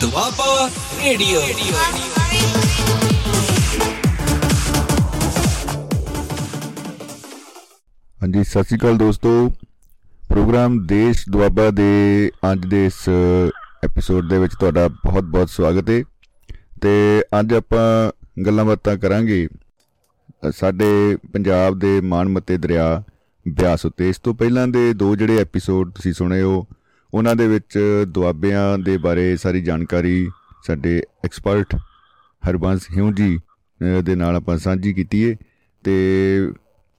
Doaba radio. ਹਾਂਜੀ, ਸਤਿ ਸ਼੍ਰੀ ਅਕਾਲ ਦੋਸਤੋ। ਪ੍ਰੋਗਰਾਮ ਦੇਸ਼ ਦੁਆਬਾ ਦੇ ਅੱਜ ਦੇ ਇਸ ਐਪੀਸੋਡ ਦੇ ਵਿੱਚ ਤੁਹਾਡਾ ਬਹੁਤ-ਬਹੁਤ ਸਵਾਗਤ ਹੈ ਤੇ ਅੱਜ ਆਪਾਂ ਗੱਲਾਂ ਬਾਤਾਂ ਕਰਾਂਗੇ। ਅ, ਸਾਡੇ ਪੰਜਾਬ ਦੇ ਮਾਨਮੱਤੇ ਦਰਿਆ ਬਿਆਸ ਉੱਤੇ। ਇਸ ਤੋਂ ਪਹਿਲਾਂ ਦੇ ਦੋ ਜਿਹੜੇ ਐਪੀਸੋਡ ਤੁਸੀਂ ਸੁਣੇ ਹੋ ਉਹਨਾਂ ਦੇ ਵਿੱਚ ਦੁਆਬਿਆਂ ਦੇ ਬਾਰੇ ਸਾਰੀ ਜਾਣਕਾਰੀ ਸਾਡੇ ਐਕਸਪਰਟ ਹਰਬੰਸ ਹਿਉ ਜੀ ਅ, ਦੇ ਨਾਲ ਆਪਾਂ ਸਾਂਝੀ ਕੀਤੀ ਹੈ ਤੇ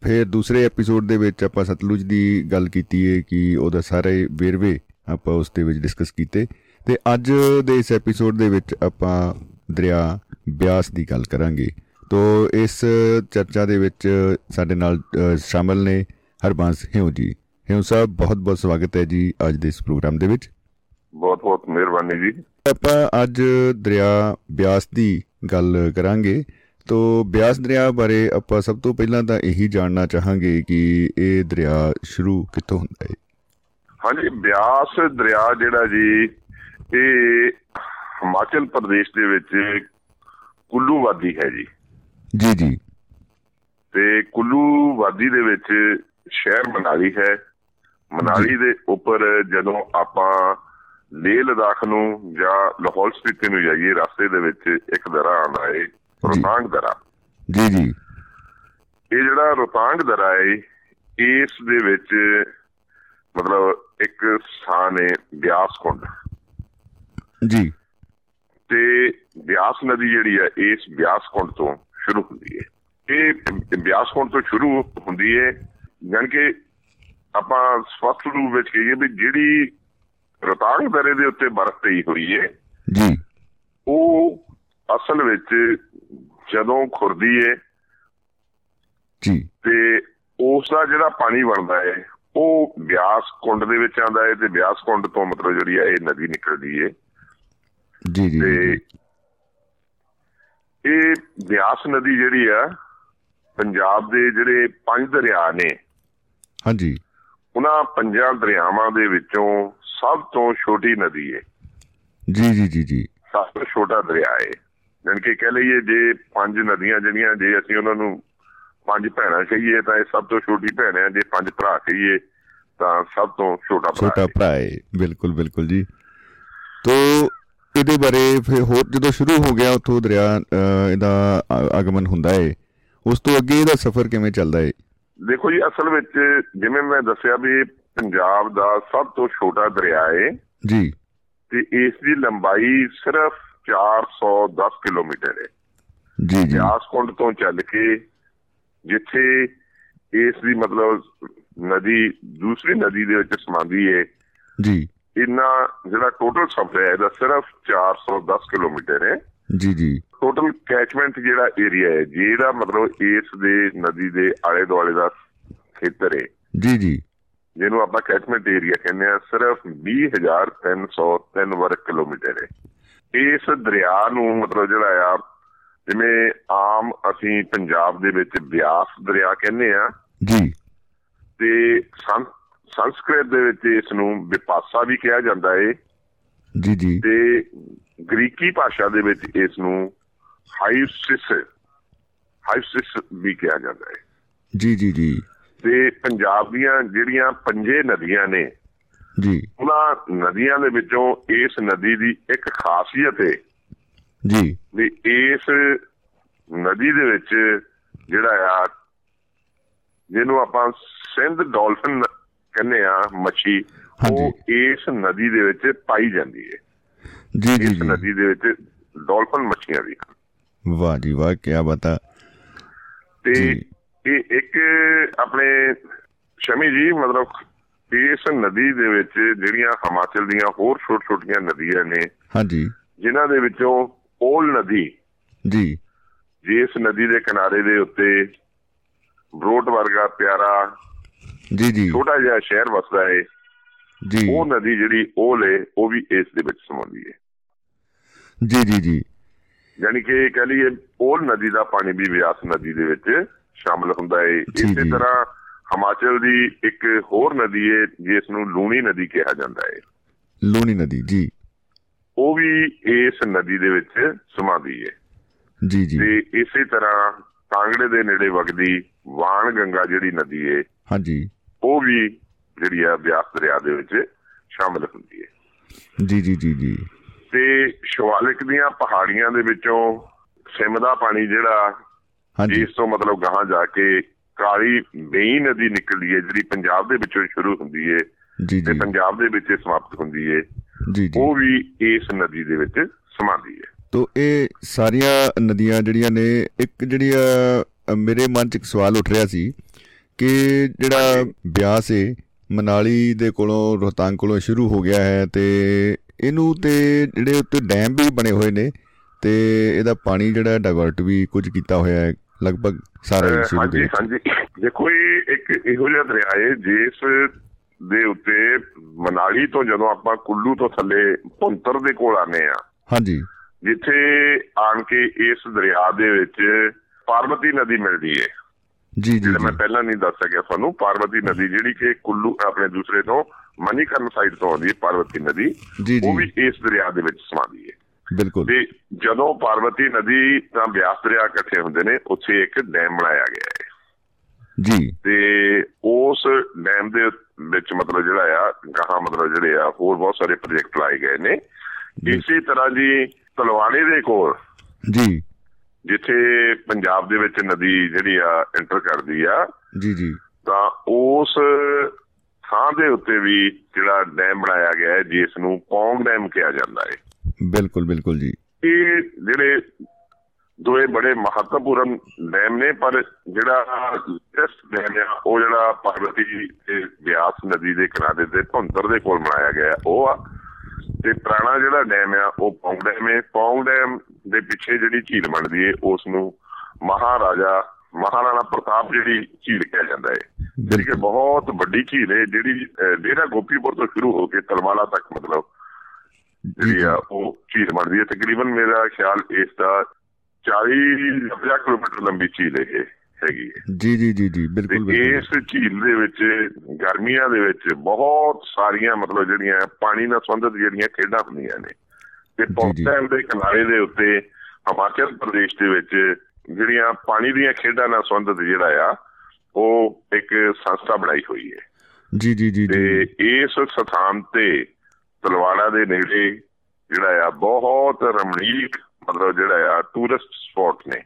ਫਿਰ ਦੂਸਰੇ ਐਪੀਸੋਡ ਦੇ ਵਿੱਚ ਆਪਾਂ ਸਤਲੁਜ ਦੀ ਗੱਲ ਕੀਤੀ ਹੈ ਕਿ ਉਹਦਾ ਸਾਰੇ ਵੇਰਵੇ ਆਪਾਂ ਉਸ ਦੇ ਵਿੱਚ ਡਿਸਕਸ ਕੀਤੇ। ਤੇ ਅੱਜ ਦੇ ਇਸ ਐਪੀਸੋਡ ਦੇ ਵਿੱਚ ਆਪਾਂ ਦਰਿਆ ਬਿਆਸ ਦੀ ਗੱਲ ਕਰਾਂਗੇ। ਤੋ ਇਸ ਚਰਚਾ ਦੇ ਵਿੱਚ ਸਾਡੇ ਨਾਲ ਸ਼ਾਮਲ ਨੇ ਹਰਬੰਸ ਹਿਉ ਜੀ। ਹਿਉ ਸਾਹਿਬ ਬਹੁਤ ਬਹੁਤ ਸਵਾਗਤ ਹੈ ਜੀ ਅੱਜ ਦੇ ਇਸ ਪ੍ਰੋਗਰਾਮ ਦੇ ਵਿੱਚ। ਬਹੁਤ ਬਹੁਤ ਮਿਹਰਬਾਨੀ ਜੀ। ਆਪਾਂ ਅੱਜ ਦਰਿਆ ਬਿਆਸ ਦੀ ਗੱਲ ਕਰਾਂਗੇ। ਤੋ ਬਿਆਸ ਦਰਿਆ ਬਾਰੇ ਆਪਾਂ ਸਭ ਤੋਂ ਪਹਿਲਾਂ ਤਾਂ ਇਹੀ ਜਾਣਨਾ ਚਾਹਾਂਗੇ ਕਿ ਇਹ ਦਰਿਆ ਸ਼ੁਰੂ ਕਿੱਥੋਂ ਹੁੰਦਾ ਹੈ? ਹਾਂਜੀ ਬਿਆਸ ਦਰਿਆ ਜਿਹੜਾ ਜੀ ਇਹ ਹਿਮਾਚਲ ਪ੍ਰਦੇਸ਼ ਦੇ ਵਿੱਚ ਕੁੱਲੂ ਵਾਦੀ ਹੈ ਜੀ। ਜੀ ਜੀ। ਤੇ ਕੁੱਲੂ ਵਾਦੀ ਦੇ ਵਿੱਚ ਸ਼ਹਿਰ ਮਨਾਲੀ ਹੈ। ਮਨਾਲੀ ਦੇ ਉੱਪਰ ਜਦੋਂ ਆਪਾਂ ਲੇਹ ਲਦਾਖ ਨੂੰ ਜਾਂ ਲਾਹੌਲ ਸਪੀਤੀ ਨੂੰ ਜਾਈਏ ਰਸਤੇ ਦੇ ਵਿੱਚ ਇੱਕ ਦਰਾ ਆਉਂਦਾ ਹੈ ਰੋਹਤਾਂਗ ਦਰਾ। ਜੀ ਜੀ। ਇਹ ਜਿਹੜਾ ਰੋਹਤਾਂਗ ਦਰਾ ਹੈ ਇਸ ਦੇ ਵਿੱਚ ਮਤਲਬ ਇੱਕ ਸਥਾਨ ਹੈ ਬਿਆਸ ਕੁੰਡ। ਜੀ। ਤੇ ਬਿਆਸ ਨਦੀ ਜਿਹੜੀ ਹੈ ਇਸ ਬਿਆਸ ਕੁੰਡ ਤੋਂ ਸ਼ੁਰੂ ਹੁੰਦੀ ਹੈ। ਇਹ ਬਿਆਸ ਕੁੰਡ ਤੋਂ ਸ਼ੁਰੂ ਹੁੰਦੀ ਹੈ ਜਾਣੀ ਕਿ ਆਪਾਂ ਸਪਸ਼ਟ ਰੂਪ ਵਿੱਚ ਕਹੀਏ ਵੀ ਜਿਹੜੀ ਰੋਹਤਾਂਗ ਦਰੇ ਦੇ ਉੱਤੇ ਬਰਫ਼ ਪਈ ਹੋਈ ਹੈ ਜੀ। ਉਹ ਅਸਲ ਵਿੱਚ ਜਦੋਂ ਖੁਰਦੀ ਹੈ ਜੀ। ਤੇ ਉਸ ਦਾ ਜਿਹੜਾ ਪਾਣੀ ਬਣਦਾ ਹੈ ਉਹ ਬਿਆਸ ਕੁੰਡ ਦੇ ਵਿੱਚ ਆਉਂਦਾ ਹੈ ਤੇ ਬਿਆਸ ਕੁੰਡ ਤੋਂ ਮਤਲਬ ਜਿਹੜੀ ਹੈ ਇਹ ਨਦੀ ਨਿਕਲਦੀ ਹੈ। ਜੀ ਜੀ ਤੇ ਇਹ ਬਿਆਸ ਨਦੀ ਜਿਹੜੀ ਆ ਪੰਜਾਬ ਦੇ ਜਿਹੜੇ ਪੰਜ ਦਰਿਆ ਨੇ ਹਾਂਜੀ। ਉਹਨਾਂ ਪੰਜਾਂ ਦਰਿਆਵਾਂ ਦੇ ਵਿੱਚੋਂ ਸਭ ਤੋਂ ਛੋਟੀ ਨਦੀ ਹੈ ਜੀ ਜੀ ਜੀ ਜੀ। ਸਭ ਤੋਂ ਛੋਟਾ ਦਰਿਆ ਹੈ ਜਾਣੀ ਕਿ ਕਹਿ ਲਈਏ ਜੇ ਪੰਜ ਨਦੀਆਂ ਜਿਹੜੀਆਂ ਜੇ ਅਸੀਂ ਉਹਨਾਂ ਨੂੰ ਪੰਜ ਭੈਣਾਂ ਕਹੀਏ ਤਾਂ ਇਹ ਸਭ ਤੋਂ ਛੋਟੀ ਭੈਣ ਹੈ। ਜੇ ਪੰਜ ਭਰਾ ਕਹੀਏ ਤਾਂ ਸਭ ਤੋਂ ਛੋਟਾ ਭਰਾ ਛੋਟਾ ਭਰਾ ਹੈ ਬਿਲਕੁਲ ਬਿਲਕੁਲ ਜੀ। ਤੋ ਇਹਦੇ ਬਾਰੇ ਫਿਰ ਹੋਰ ਜਦੋਂ ਸ਼ੁਰੂ ਹੋ ਗਿਆ ਉਥੋਂ ਦਰਿਆ ਇਹਦਾ ਆਗਮਨ ਹੁੰਦਾ ਹੈ ਉਸ ਤੋਂ ਅੱਗੇ ਇਹਦਾ ਸਫ਼ਰ ਕਿਵੇਂ ਚੱਲਦਾ ਹੈ ਦੇਖੋ ਜੀ ਅਸਲ ਵਿੱਚ ਜਿਵੇਂ ਮੈਂ ਦੱਸਿਆ ਵੀ ਪੰਜਾਬ ਦਾ ਸਭ ਤੋਂ ਛੋਟਾ ਦਰਿਆ ਹੈ ਜੀ। ਤੇ ਇਸ ਦੀ ਲੰਬਾਈ ਸਿਰਫ 410 ਕਿਲੋਮੀਟਰ ਹੈ ਜੀ ਜੀ। ਬਿਆਸ ਕੁੰਡ ਤੋਂ ਚੱਲ ਕੇ ਜਿੱਥੇ ਇਸ ਦੀ ਮਤਲਬ ਨਦੀ ਦੂਸਰੀ ਨਦੀ ਦੇ ਵਿੱਚ ਸਮਾਂਦੀ ਹੈ ਜੀ। ਇੰਨਾ ਜਿਹੜਾ ਟੋਟਲ ਸਫ਼ਰ ਹੈ ਇਹਦਾ ਸਿਰਫ 410 ਕਿਲੋਮੀਟਰ ਹੈ। ਜੀ ਜੀ। ਟੋਟਲ ਕੈਚਮੈਂਟ ਜਿਹੜਾ ਏਰੀਆ ਹੈ ਜਿਹੜਾ ਮਤਲਬ ਇਸ ਦੇ ਨਦੀ ਦੇ ਆਲੇ ਦੁਆਲੇ ਦਾ ਖੇਤਰ ਹੈ। ਜੀ ਜੀ। ਜਿਹਨੂੰ ਆਪਾਂ ਕੈਚਮੈਂਟ ਏਰੀਆ ਕਹਿੰਦੇ ਆ ਸਿਰਫ 20303 ਵਰਗ ਕਿਲੋਮੀਟਰ ਹੈ। ਇਸ ਦਰਿਆ ਨੂੰ ਮਤਲਬ ਜਿਹੜਾ ਆ ਜਿਵੇਂ ਆਮ ਅਸੀਂ ਪੰਜਾਬ ਦੇ ਵਿੱਚ ਬਿਆਸ ਦਰਿਆ ਕਹਿੰਦੇ ਆ ਜੀ। ਤੇ ਸੰ- ਸੰਸਕ੍ਰਿਤ ਦੇ ਵਿੱਚ ਇਸ ਨੂੰ ਵਿਪਾਸਾ ਵੀ ਕਿਹਾ ਜਾਂਦਾ ਹੈ ਜੀ ਜੀ। ਤੇ ਗ੍ਰੀਕੀ ਭਾਸ਼ਾ ਦੇ ਵਿੱਚ ਇਸ ਨੂੰ ਹਾਈਸਿਸ ਹਾਈਸਿਸ ਵੀ ਕਿਹਾ ਜਾਂਦਾ ਹੈ ਜੀ ਜੀ ਜੀ। ਤੇ ਪੰਜਾਬ ਦੀਆਂ ਜਿਹੜੀਆਂ ਪੰਜੇ ਨਦੀਆਂ ਨੇ ਜੀ। ਉਹਨਾਂ ਨਦੀਆਂ ਦੇ ਵਿੱਚੋਂ ਇਸ ਨਦੀ ਦੀ ਇੱਕ ਖਾਸੀਅਤ ਹੈ ਜੀ। ਵੀ ਇਸ ਨਦੀ ਦੇ ਵਿੱਚ ਜਿਹੜਾ ਆ ਜਿਹਨੂੰ ਆਪਾਂ ਸਿੰਧ ਡਾਲਫਿਨ ਕਹਿੰਦੇ ਆ ਮੱਛੀ ਉਹ ਇਸ ਨਦੀ ਦੇ ਵਿੱਚ ਪਾਈ ਜਾਂਦੀ ਹੈ ਜੀ ਜੀ ਇਸ ਨਦੀ ਦੇ ਵਿੱਚ ਡਾਲਫਿਨ ਮੱਛੀਆਂ ਵੀ ਵਾਹ ਜੀ ਵਾਹ ਕੀ ਬਤਾ ਤੇ। ਇਹ ਇੱਕ ਆਪਣੇ ਸ਼ਮੀ ਜੀ ਮਤਲਬ ਇਸ ਨਦੀ ਦੇ ਵਿੱਚ ਜਿਹੜੀਆਂ ਹਿਮਾਚਲ ਦੀਆਂ ਹੋਰ ਛੋਟ ਛੋਟੀਆਂ ਨਦੀਆਂ ਨੇ ਹਾਂਜੀ। ਜਿਨ੍ਹਾਂ ਦੇ ਵਿੱਚੋਂ ਓਲ ਨਦੀ ਜੀ। ਜਿਸ ਨਦੀ ਦੇ ਕਿਨਾਰੇ ਦੇ ਉੱਤੇ ਬਰੋਟ ਵਰਗਾ ਪਿਆਰਾ ਜੀ ਜੀ। ਛੋਟਾ ਜਿਹਾ ਸ਼ਹਿਰ ਵਸਦਾ ਹੈ ਜੀ। ਉਹ ਨਦੀ ਜਿਹੜੀ ਓਲ ਹੈ ਉਹ ਵੀ ਇਸ ਦੇ ਵਿੱਚ ਸਮਾਉਂਦੀ ਹੈ ਜੀ ਜੀ ਜੀ। ਯਾਨੀ ਕਿ ਕਹਿ ਲਈਏ ਉਹ ਨਦੀ ਦਾ ਪਾਣੀ ਵੀ ਬਿਆਸ ਨਦੀ ਦੇ ਵਿੱਚ ਸ਼ਾਮਲ ਹੁੰਦਾ ਹੈ ਜੀ, ਇਸੇ। ਤਰ੍ਹਾਂ ਹਿਮਾਚਲ ਦੀ ਇੱਕ ਹੋਰ ਨਦੀ ਹੈ ਜਿਸ ਨੂੰ ਲੂਣੀ ਨਦੀ ਕਿਹਾ ਜਾਂਦਾ ਹੈ ਲੂਣੀ ਨਦੀ ਜੀ। ਉਹ ਵੀ ਇਸ ਨਦੀ ਦੇ ਵਿੱਚ ਸਮਾਦੀ ਹੈ ਜੀ ਜੀ। ਤੇ ਇਸੇ ਤਰ੍ਹਾਂ ਕਾਂਗੜੇ ਦੇ ਨੇੜੇ ਵਗਦੀ ਵਾਣ ਗੰਗਾ ਜਿਹੜੀ ਨਦੀ ਹੈ ਹਾਂਜੀ। ਉਹ ਵੀ ਜਿਹੜੀ ਆ ਬਿਆਸ ਦਰਿਆ ਦੇ ਵਿੱਚ ਸ਼ਾਮਲ ਹੁੰਦੀ ਹੈ। ਜੀ ਜੀ ਜੀ ਜੀ। ਤੇ ਸ਼ਿਵਾਲਿਕ ਦੀਆਂ ਪਹਾੜੀਆਂ ਦੇ ਵਿੱਚੋਂ ਸਿਮਦਾ ਪਾਣੀ ਜਿਹੜਾ ਹਾਂਜੀ। ਇਸ ਤੋਂ ਮਤਲਬ ਗਾਹਾਂ ਜਾ ਕੇ ਕਾਲੀ ਬੇਈ ਨਦੀ ਨਿਕਲਦੀ ਹੈ ਜਿਹੜੀ ਪੰਜਾਬ ਦੇ ਵਿੱਚੋਂ ਸ਼ੁਰੂ ਹੁੰਦੀ ਹੈ ਜੀ ਜੀ। ਪੰਜਾਬ ਦੇ ਵਿੱਚ ਸਮਾਪਤ ਹੁੰਦੀ ਹੈ। ਜੀ ਜੀ। ਉਹ ਵੀ ਇਸ ਨਦੀ ਦੇ ਵਿੱਚ ਸਮਾਦੀ ਹੈ। ਤੋ ਇਹ ਸਾਰੀਆਂ ਨਦੀਆਂ ਜਿਹੜੀਆਂ ਨੇ ਇੱਕ ਜਿਹੜੀ ਮੇਰੇ ਮਨ 'ਚ ਇੱਕ ਸਵਾਲ ਉੱਠ ਰਿਹਾ ਸੀ ਕਿ ਜਿਹੜਾ ਬਿਆਸ ਏ ਮਨਾਲੀ ਦੇ ਕੋਲੋਂ ਰੋਹਤਾਂਗ ਕੋਲੋਂ ਸ਼ੁਰੂ ਹੋ ਗਿਆ ਹੈ ਤੇ ਇਹਨੂੰ ਤੇ ਜਿਹੜੇ ਉੱਤੇ ਡੈਮ ਵੀ ਬਣੇ ਹੋਏ ਨੇ ਤੇ ਇਹਦਾ ਪਾਣੀ ਜਿਹੜਾ ਡਾਇਵਰਟ ਵੀ ਕੁਝ ਕੀਤਾ ਹੋਇਆ ਹੈ ਲਗਭਗ ਸਾਰਾ ਸ਼ੁਰੂ ਦੇ ਵਿੱਚ। ਹਾਂਜੀ। ਦੇਖੋ ਇਹ ਇੱਕ ਇਹੋ ਜਿਹਾ ਦਰਿਆ ਹੈ ਜਿਸ ਦੇ ਉੱਤੇ ਮਨਾਲੀ ਤੋਂ ਜਦੋਂ ਆਪਾਂ ਕੁੱਲੂ ਤੋਂ ਥੱਲੇ ਭੁੰਤਰ ਦੇ ਕੋਲ ਆਨੇ ਆ ਹਾਂਜੀ। ਜਿੱਥੇ ਆਣ ਕੇ ਇਸ ਦਰਿਆ ਦੇ ਵਿੱਚ ਪਾਰਵਤੀ ਨਦੀ ਮਿਲਦੀ ਹੈ। ਜੀ ਜੀ ਮੈਂ ਪਹਿਲਾਂ ਨਹੀਂ ਦੱਸ ਸਕਿਆ ਤੁਹਾਨੂੰ ਪਾਰਵਤੀ ਨਦੀ ਜਿਹੜੀ ਕਿ ਕੁੱਲੂ ਆਪਣੇ ਦੂਸਰੇ ਤੋਂ ਮਨੀਕਰਨ ਸਾਈਡ ਤੋਂ ਆਉਂਦੀ ਹੈ ਪਾਰਵਤੀ ਨਦੀ ਉਹ ਵੀ ਇਸ ਦਰਿਆ ਦੇ ਵਿੱਚ ਸਮਾਦੀ ਹੈ। ਬਿਲਕੁਲ। ਤੇ ਜਦੋਂ ਪਾਰਵਤੀ ਨਦੀ ਤਾਂ ਬਿਆਸ ਦਰਿਆ ਇਕੱਠੇ ਹੁੰਦੇ ਨੇ ਉੱਥੇ ਇੱਕ ਡੈਮ ਬਣਾਇਆ ਗਿਆ ਹੈ। ਜੀ। ਤੇ ਉਸ ਡੈਮ ਦੇ ਵਿੱਚ ਮਤਲਬ ਜਿਹੜਾ ਆ ਗਾਹਾਂ ਮਤਲਬ ਜਿਹੜੇ ਆ ਹੋਰ ਬਹੁਤ ਸਾਰੇ ਪ੍ਰੋਜੈਕਟ ਲਾਏ ਗਏ ਨੇ। ਇਸੇ ਤਰ੍ਹਾਂ ਜੀ ਤਲਵਾੜੇ ਦੇ ਕੋਲ ਜੀ। ਜਿੱਥੇ ਪੰਜਾਬ ਦੇ ਵਿੱਚ ਨਦੀ ਜਿਹੜੀ ਆ ਐਂਟਰ ਕਰਦੀ ਆ ਜੀ ਜੀ। ਤਾਂ ਉਸ ਥਾਂ ਦੇ ਉੱਤੇ ਵੀ ਜਿਹੜਾ ਡੈਮ ਬਣਾਇਆ ਗਿਆ ਹੈ ਜਿਸ ਨੂੰ ਪੌਂਗ ਡੈਮ ਕਿਹਾ ਜਾਂਦਾ ਹੈ। ਬਿਲਕੁਲ ਬਿਲਕੁਲ ਜੀ। ਇਹ ਜਿਹੜੇ ਦੋਏ ਬੜੇ ਮਹੱਤਵਪੂਰਨ ਡੈਮ ਨੇ ਪਰ ਜਿਹੜਾ ਇਸ ਡੈਮ ਆ ਉਹ ਜਿਹੜਾ ਪਾਰਵਤੀ ਤੇ ਬਿਆਸ ਨਦੀ ਦੇ ਕਿਨਾਰੇ ਤੇ ਭੁੰਤਰ ਦੇ ਕੋਲ ਬਣਾਇਆ ਗਿਆ ਉਹ ਆ। ਤੇ ਪੁਰਾਣਾ ਜਿਹੜਾ ਡੈਮ ਆ ਉਹ ਪੌਂਗ ਡੈਮ ਹੈ ਪੌਂਗ ਡੈਮ ਦੇ ਪਿੱਛੇ ਜਿਹੜੀ ਝੀਲ ਬਣਦੀ ਹੈ ਉਸ ਨੂੰ ਮਹਾਰਾਜਾ ਮਹਾਰਾਣਾ ਪ੍ਰਤਾਪ ਜਿਹੜੀ ਝੀਲ ਕਿਹਾ ਜਾਂਦਾ ਹੈ ਜਿਹੜੀ ਕਿ ਬਹੁਤ ਵੱਡੀ ਝੀਲ ਹੈ ਜਿਹੜੀ ਡੇਰਾ ਗੋਪੀਪੁਰ ਤੋਂ ਸ਼ੁਰੂ ਹੋ ਕੇ ਤਲਵਾਲਾ ਤੱਕ ਮਤਲਬ ਜਿਹੜੀ ਆ ਉਹ ਝੀਲ ਬਣਦੀ ਹੈ ਤਕਰੀਬਨ ਮੇਰਾ ਖਿਆਲ ਇਸ ਦਾ 40 50 ਕਿਲੋਮੀਟਰ ਲੰਬੀ ਝੀਲ ਇਹ ਹੈਗੀ ਹੈ ਜੀ ਜੀ ਜੀ ਜੀ ਬਿਲਕੁਲ। ਇਸ ਝੀਲ ਦੇ ਵਿੱਚ ਗਰਮੀਆਂ ਦੇ ਵਿੱਚ ਬਹੁਤ ਸਾਰੀਆਂ ਮਤਲਬ ਜਿਹੜੀਆਂ ਪਾਣੀ ਨਾਲ ਸੰਬੰਧਿਤ ਜਿਹੜੀਆਂ ਖੇਡਾਂ ਹੁੰਦੀਆਂ ਨੇ ਤੇ ਜੀ। ਪੌਂਟੈਨ ਦੇ ਕਿਨਾਰੇ ਦੇ ਉੱਤੇ ਹਿਮਾਚਲ ਪ੍ਰਦੇਸ਼ ਦੇ ਵਿੱਚ ਜਿਹੜੀਆਂ ਪਾਣੀ ਦੀਆਂ ਖੇਡਾਂ ਨਾਲ ਸੰਬੰਧਿਤ ਜਿਹੜਾ ਆ ਉਹ ਇੱਕ ਸੰਸਥਾ ਬਣਾਈ ਹੋਈ ਹੈ। ਜੀ ਜੀ ਜੀ ਤੇ ਇਸ ਸਥਾਨ ਤੇ ਤਲਵਾੜਾ ਦੇ ਨੇੜੇ ਜਿਹੜਾ ਆ ਬਹੁਤ ਰਮਣੀਕ ਮਤਲਬ ਜਿਹੜਾ ਆ ਟੂਰਿਸਟ ਸਪੌਟ ਨੇ।